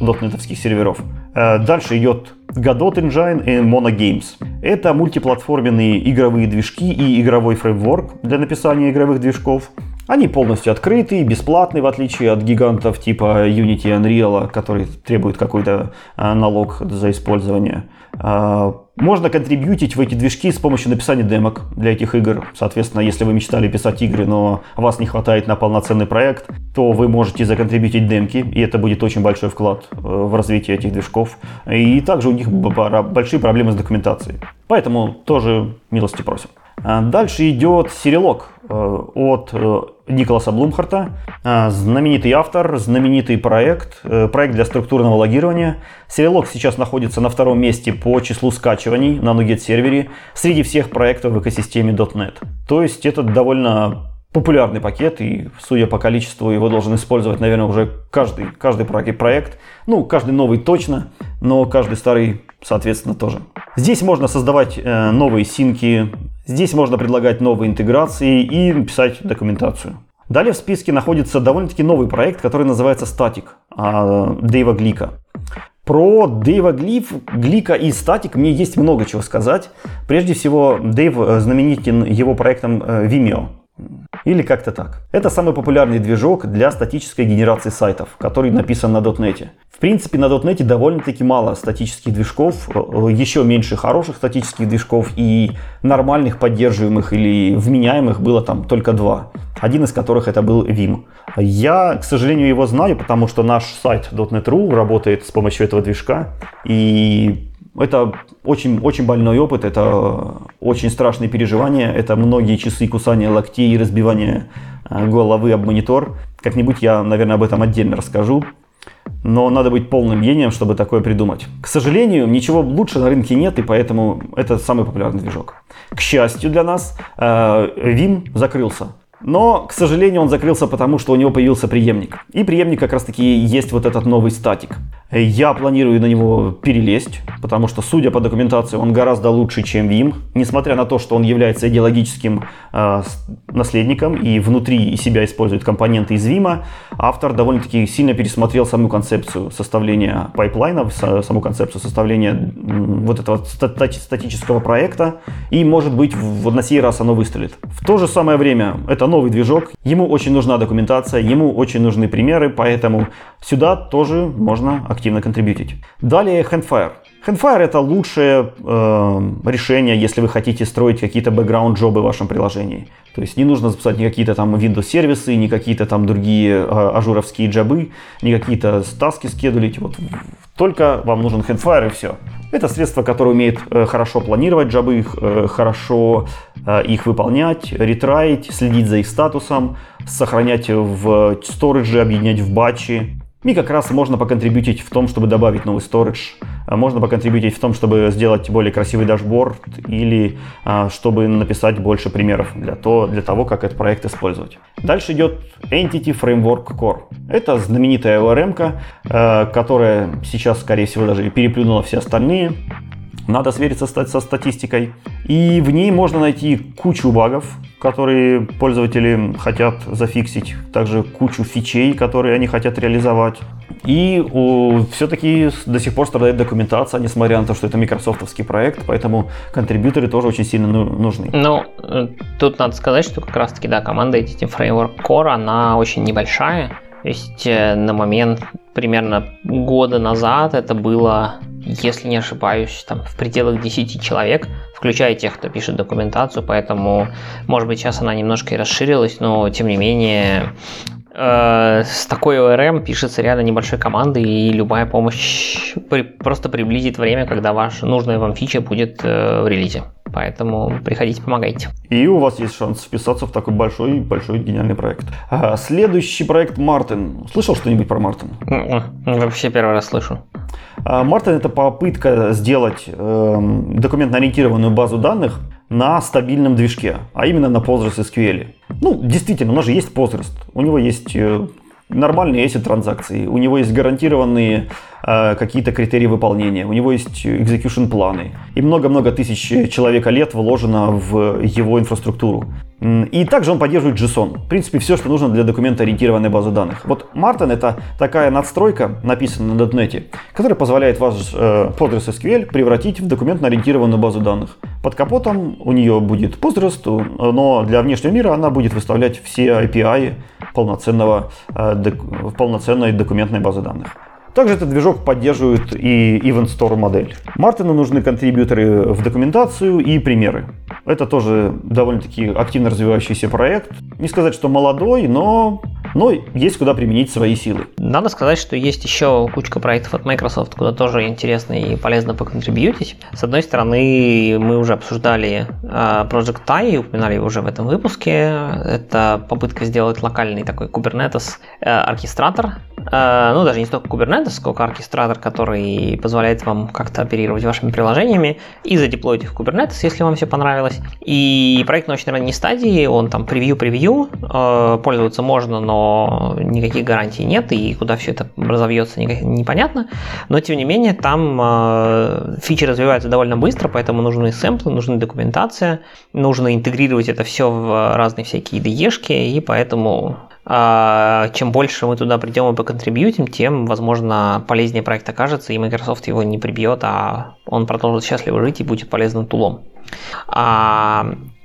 дотнетовских э, серверов. Э, дальше идет Godot Engine и Mono Games. Это мультиплатформенные игровые движки и игровой фреймворк для написания игровых движков. Они полностью открытые, бесплатные, в отличие от гигантов типа Unity и Unreal, которые требуют какой-то а, налог за использование. А, можно контрибьютить в эти движки с помощью написания демок для этих игр. Соответственно, если вы мечтали писать игры, но вас не хватает на полноценный проект, то вы можете законтрибьютить демки, и это будет очень большой вклад э, в развитие этих движков. И также у них большие проблемы с документацией. Поэтому тоже милости просим. А дальше идет серилог э, от э, Николаса Блумхарта. А, знаменитый автор, знаменитый проект, э, проект для структурного логирования. Серилог сейчас находится на втором месте по числу скачиваний на Nuget сервере среди всех проектов в экосистеме .NET. То есть это довольно популярный пакет, и судя по количеству его должен использовать, наверное, уже каждый, каждый проект. Ну, каждый новый точно, но каждый старый, соответственно, тоже. Здесь можно создавать э, новые синки, здесь можно предлагать новые интеграции и писать документацию. Далее в списке находится довольно-таки новый проект, который называется Static а, Дэйва Глика. Про Дэйва Глиф, Глика и Static мне есть много чего сказать. Прежде всего, Дэйв э, знаменитен его проектом э, Vimeo. Или как-то так. Это самый популярный движок для статической генерации сайтов, который написан на .NET. В принципе, на .NET довольно-таки мало статических движков, э, еще меньше хороших статических движков и нормальных, поддерживаемых или вменяемых было там только два. Один из которых это был Vim. Я, к сожалению, его знаю, потому что наш сайт .NET.ru работает с помощью этого движка. И это очень, очень больной опыт, это очень страшные переживания, это многие часы кусания локтей и разбивания э, головы об монитор. Как-нибудь я, наверное, об этом отдельно расскажу. Но надо быть полным гением, чтобы такое придумать. К сожалению, ничего лучше на рынке нет, и поэтому это самый популярный движок. К счастью для нас, э, Wyam закрылся. Но, к сожалению, он закрылся потому, что у него появился преемник. И преемник как раз-таки есть вот этот новый Statiq. Я планирую на него перелезть, потому что, судя по документации, он гораздо лучше, чем Wyam. Несмотря на то, что он является идеологическим э, наследником и внутри себя использует компоненты из Wyam, автор довольно-таки сильно пересмотрел саму концепцию составления пайплайнов, саму концепцию составления вот этого статического проекта. И, может быть, в, на сей раз оно выстрелит. В то же самое время это новый движок, ему очень нужна документация, ему очень нужны примеры, поэтому сюда тоже можно активно контрибьютить. Далее Hangfire. Hangfire это лучшее э, решение, если вы хотите строить какие-то background job ы в вашем приложении. То есть не нужно записать ни какие-то там Windows-сервисы, ни какие-то там другие э, ажуровские джобы, ни какие-то таски скедулить. Вот. Только вам нужен Handfire и все. Это средство, которое умеет э, хорошо планировать джабы, э, хорошо э, их выполнять, ретраить, следить за их статусом, сохранять в сторидже, объединять в батчи. И как раз можно поконтрибьютить в том, чтобы добавить новый storage, а можно поконтрибьютить в том, чтобы сделать более красивый дашборд или а, чтобы написать больше примеров для, то, для того, как этот проект использовать. Дальше идет Entity Framework Core. Это знаменитая ORM, э, которая сейчас, скорее всего, даже переплюнула все остальные. Надо свериться со статистикой. И в ней можно найти кучу багов, которые пользователи хотят зафиксить, также кучу фичей, которые они хотят реализовать. И все-таки до сих пор страдает документация, несмотря на то, что это микрософтовский проект, поэтому контрибьюторы тоже очень сильно ну, нужны. Ну, э, тут надо сказать, что как раз-таки, да, команда Editing Framework Core, она очень небольшая, то есть э, на момент примерно года назад это было, если не ошибаюсь, там в пределах 10 человек, включая тех, кто пишет документацию, поэтому, может быть, сейчас она немножко и расширилась, но тем не менее с такой ORM пишется реально небольшой командой, и любая помощь при, просто приблизит время, когда ваша нужная вам фича будет э, в релизе. Поэтому приходите, помогайте. И у вас есть шанс вписаться в такой большой, большой гениальный проект. А, следующий проект Мартин. Слышал что-нибудь про Мартин? М-м, вообще первый раз слышу. А, Мартин это попытка сделать э, документно-ориентированную базу данных на стабильном движке, а именно на PostgreSQL. Ну, действительно, у нас же есть Postgres, у него есть э, нормальные эти транзакции, у него есть гарантированные э, какие-то критерии выполнения, у него есть execution планы. И много-много тысяч человека лет вложено в его инфраструктуру. И также он поддерживает JSON. В принципе, все, что нужно для документоориентированной базы данных. Вот Martin это такая надстройка, написанная на .NET, которая позволяет ваш э, PostgreSQL превратить в документно-ориентированную базу данных. Под капотом у нее будет Postgres, но для внешнего мира она будет выставлять все API полноценного, э, полноценной документной базы данных. Также этот движок поддерживает и Event Store модель. Мартину нужны контрибьюторы в документацию и примеры. Это тоже довольно-таки активно развивающийся проект. Не сказать, что молодой, но, но есть куда применить свои силы. Надо сказать, что есть еще кучка проектов от Microsoft, куда тоже интересно и полезно поконтрибьютить. С одной стороны, мы уже обсуждали а, Project Tai, упоминали его уже в этом выпуске. Это попытка сделать локальный такой Kubernetes э, оркестратор. Э, ну, даже не столько Kubernetes, Kubernetes, как оркестратор, который позволяет вам как-то оперировать вашими приложениями и задеплоить их в Kubernetes, если вам все понравилось. И проект на очень ранней стадии, он там превью-превью, э, пользоваться можно, но никаких гарантий нет, и куда все это разовьется, непонятно. Но, тем не менее, там э, фичи развиваются довольно быстро, поэтому нужны сэмплы, нужна документация, нужно интегрировать это все в разные всякие IDE-шки, и поэтому чем больше мы туда придем и поконтрибьютим, тем, возможно, полезнее проект окажется, и Microsoft его не прибьет, а он продолжит счастливо жить и будет полезным тулом.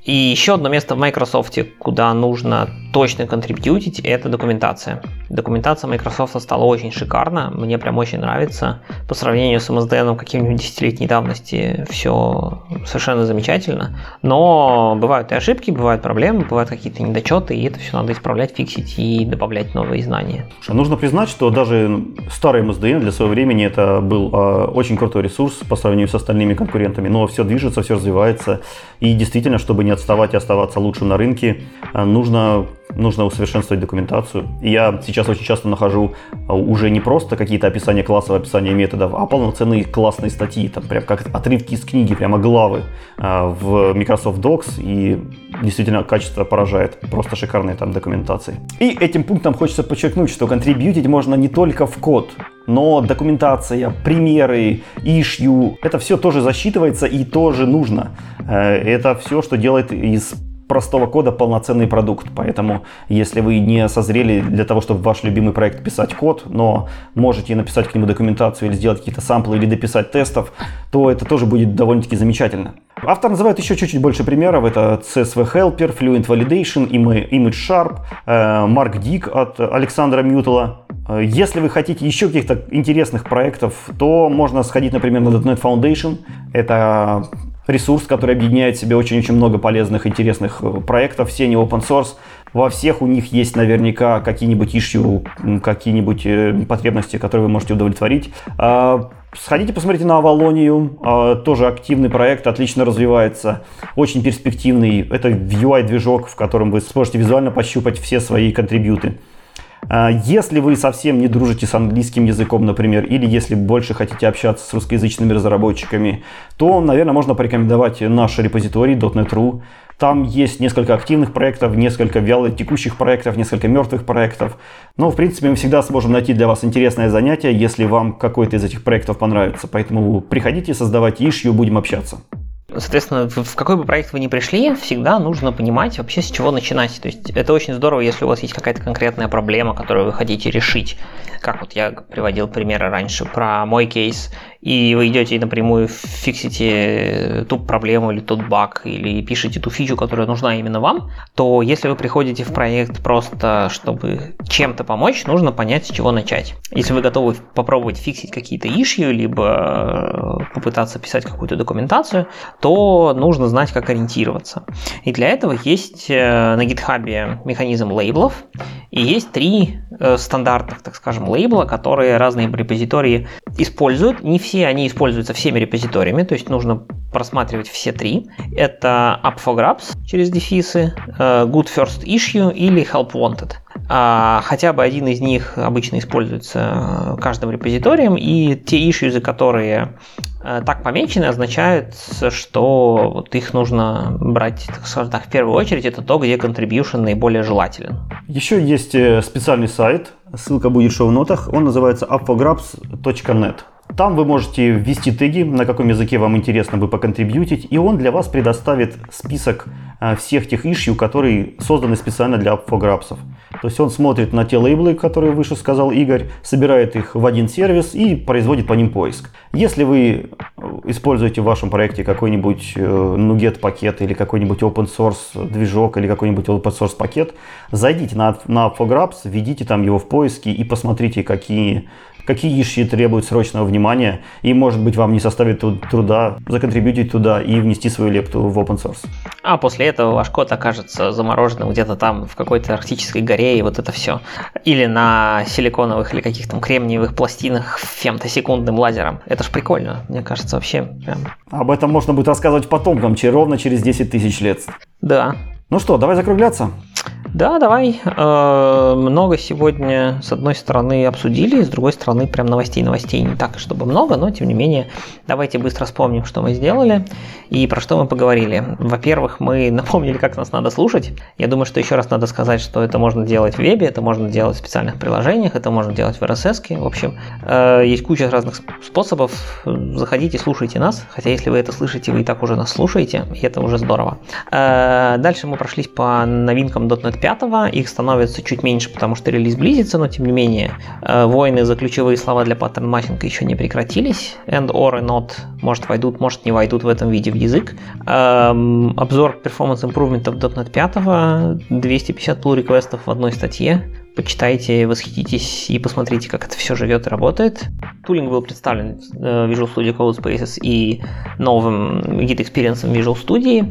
А, и еще одно место в Microsoft, куда нужно точно контрибьютить, это документация. Документация Microsoft стала очень шикарна, мне прям очень нравится. По сравнению с MSDN каким-нибудь десятилетней давности все совершенно замечательно. Но бывают и ошибки, бывают проблемы, бывают какие-то недочеты, и это все надо исправлять, фиксить и добавлять новые знания. Нужно признать, что даже старый MSDN для своего времени это был э, очень крутой ресурс по сравнению с остальными конкурентами, но все движется, все развивается, и действительно, чтобы не отставать и оставаться лучшим на рынке, э, нужно нужно усовершенствовать документацию. Я сейчас очень часто нахожу э, уже не просто какие-то описания классов, описания методов, а полноценные классные статьи, там прям как отрывки из книги, прямо главы э, в Microsoft Docs, и действительно качество поражает. Просто шикарные там документации. И этим пунктом хочется подчеркнуть, что контрибьютить можно не только в код, но документация, примеры, ишью, это все тоже засчитывается и тоже нужно. Э, это все, что делает из простого кода полноценный продукт. Поэтому, если вы не созрели для того, чтобы ваш любимый проект писать код, но можете написать к нему документацию или сделать какие-то самплы или дописать тестов, то это тоже будет довольно-таки замечательно. Автор называет еще чуть-чуть больше примеров. Это CSV Helper, Fluent Validation, Image Sharp, э, Mark Dick от Александра Мютела. Э, если вы хотите еще каких-то интересных проектов, то можно сходить, например, на .NET Foundation. Это ресурс, который объединяет в себе очень-очень много полезных, интересных э, проектов, все они open source. Во всех у них есть наверняка какие-нибудь issue, какие-нибудь э, потребности, которые вы можете удовлетворить. А, сходите, посмотрите на Авалонию, тоже активный проект, отлично развивается, очень перспективный. Это UI-движок, в котором вы сможете визуально пощупать все свои контрибьюты. А, если вы совсем не дружите с английским языком, например, или если больше хотите общаться с русскоязычными разработчиками, то, наверное, можно порекомендовать наш репозиторий .NET.ru. Там есть несколько активных проектов, несколько вяло текущих проектов, несколько мертвых проектов. Но, в принципе, мы всегда сможем найти для вас интересное занятие, если вам какой-то из этих проектов понравится. Поэтому приходите, создавайте ишью, будем общаться. Соответственно, в какой бы проект вы ни пришли, всегда нужно понимать вообще с чего начинать. То есть это очень здорово, если у вас есть какая-то конкретная проблема, которую вы хотите решить. Как вот я приводил примеры раньше про мой кейс и вы идете и напрямую фиксите ту проблему или тот баг, или пишете ту фичу, которая нужна именно вам, то если вы приходите в проект просто, чтобы чем-то помочь, нужно понять, с чего начать. Если вы готовы попробовать фиксить какие-то ишью, либо э, попытаться писать какую-то документацию, то нужно знать, как ориентироваться. И для этого есть э, на GitHub механизм лейблов, и есть три э, стандартных, так скажем, лейбла, которые разные репозитории используют. Не все все они используются всеми репозиториями, то есть нужно просматривать все три. Это up for grabs через дефисы, э, good first issue или help wanted. А хотя бы один из них обычно используется каждым репозиторием, и те issues, которые э, так помечены, означают, что вот их нужно брать, так скажем так, в первую очередь, это то, где contribution наиболее желателен. Еще есть э, специальный сайт, ссылка будет в шоу-нотах, он называется upforgrabs.net. Там вы можете ввести теги, на каком языке вам интересно бы поконтрибьютить, и он для вас предоставит список а, всех тех ишью, которые созданы специально для апфограпсов. То есть он смотрит на те лейблы, которые выше сказал Игорь, собирает их в один сервис и производит по ним поиск. Если вы э, используете в вашем проекте какой-нибудь э, NuGet пакет или какой-нибудь open source движок или какой-нибудь open source пакет, зайдите на, на Apfographs, введите там его в поиски и посмотрите, какие какие иши требуют срочного внимания, и, может быть, вам не составит труда законтрибьютить туда и внести свою лепту в open source. А после этого ваш код окажется замороженным где-то там в какой-то арктической горе, и вот это все. Или на силиконовых или каких-то там кремниевых пластинах фемтосекундным лазером. Это ж прикольно, мне кажется, вообще прям. Об этом можно будет рассказывать потомкам, ровно через 10 тысяч лет. Да. Ну что, давай закругляться? Да, давай. Э, много сегодня, с одной стороны, обсудили, с другой стороны, прям новостей, новостей не так, чтобы много, но, тем не менее, давайте быстро вспомним, что мы сделали и про что мы поговорили. Во-первых, мы напомнили, как нас надо слушать. Я думаю, что еще раз надо сказать, что это можно делать в вебе, это можно делать в специальных приложениях, это можно делать в RSS. В общем, э, есть куча разных способов. Заходите, слушайте нас, хотя если вы это слышите, вы и так уже нас слушаете, и это уже здорово. Э, дальше мы прошлись по новинкам .NET 5, их становится чуть меньше, потому что релиз близится, но тем не менее э, войны за ключевые слова для паттерн матчинга еще не прекратились. And, or и not может войдут, может не войдут в этом виде в язык. Эм, обзор performance improvement в .NET 5, 250 pull реквестов в одной статье. Почитайте, восхититесь и посмотрите, как это все живет и работает. Тулинг был представлен э, Visual Studio Code Spaces и новым Git Experience Visual Studio.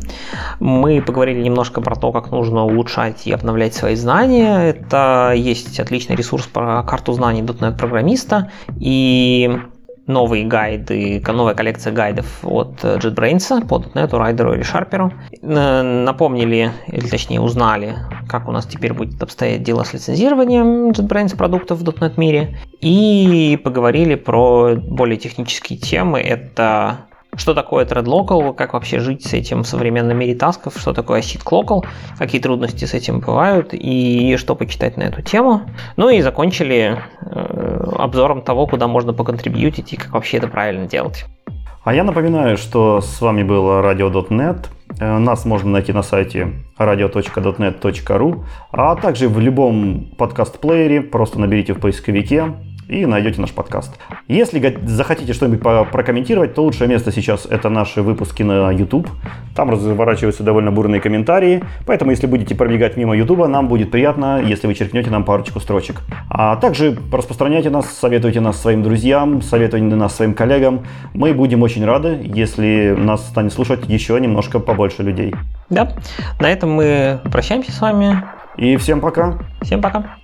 Мы поговорили немножко про то, как нужно улучшать и обновлять свои знания. Это есть отличный ресурс про карту знаний .NET программиста. И новые гайды, новая коллекция гайдов от JetBrains по .NET, Rider или Sharper. Напомнили, или точнее узнали, как у нас теперь будет обстоять дело с лицензированием JetBrains продуктов в .NET мире. И поговорили про более технические темы. Это что такое thread local, как вообще жить с этим в современном мире тасков, что такое async local, какие трудности с этим бывают и что почитать на эту тему. Ну и закончили э, обзором того, куда можно поконтрибьютить и как вообще это правильно делать. А я напоминаю, что с вами был radio.net. Э, нас можно найти на сайте radio.net.ru, а также в любом подкаст-плеере. Просто наберите в поисковике и найдете наш подкаст. Если захотите что-нибудь прокомментировать, то лучшее место сейчас это наши выпуски на YouTube. Там разворачиваются довольно бурные комментарии, поэтому если будете пробегать мимо YouTube, нам будет приятно, если вы черкнете нам парочку строчек. А также распространяйте нас, советуйте нас своим друзьям, советуйте нас своим коллегам. Мы будем очень рады, если нас станет слушать еще немножко побольше людей. Да, на этом мы прощаемся с вами. И всем пока. Всем пока.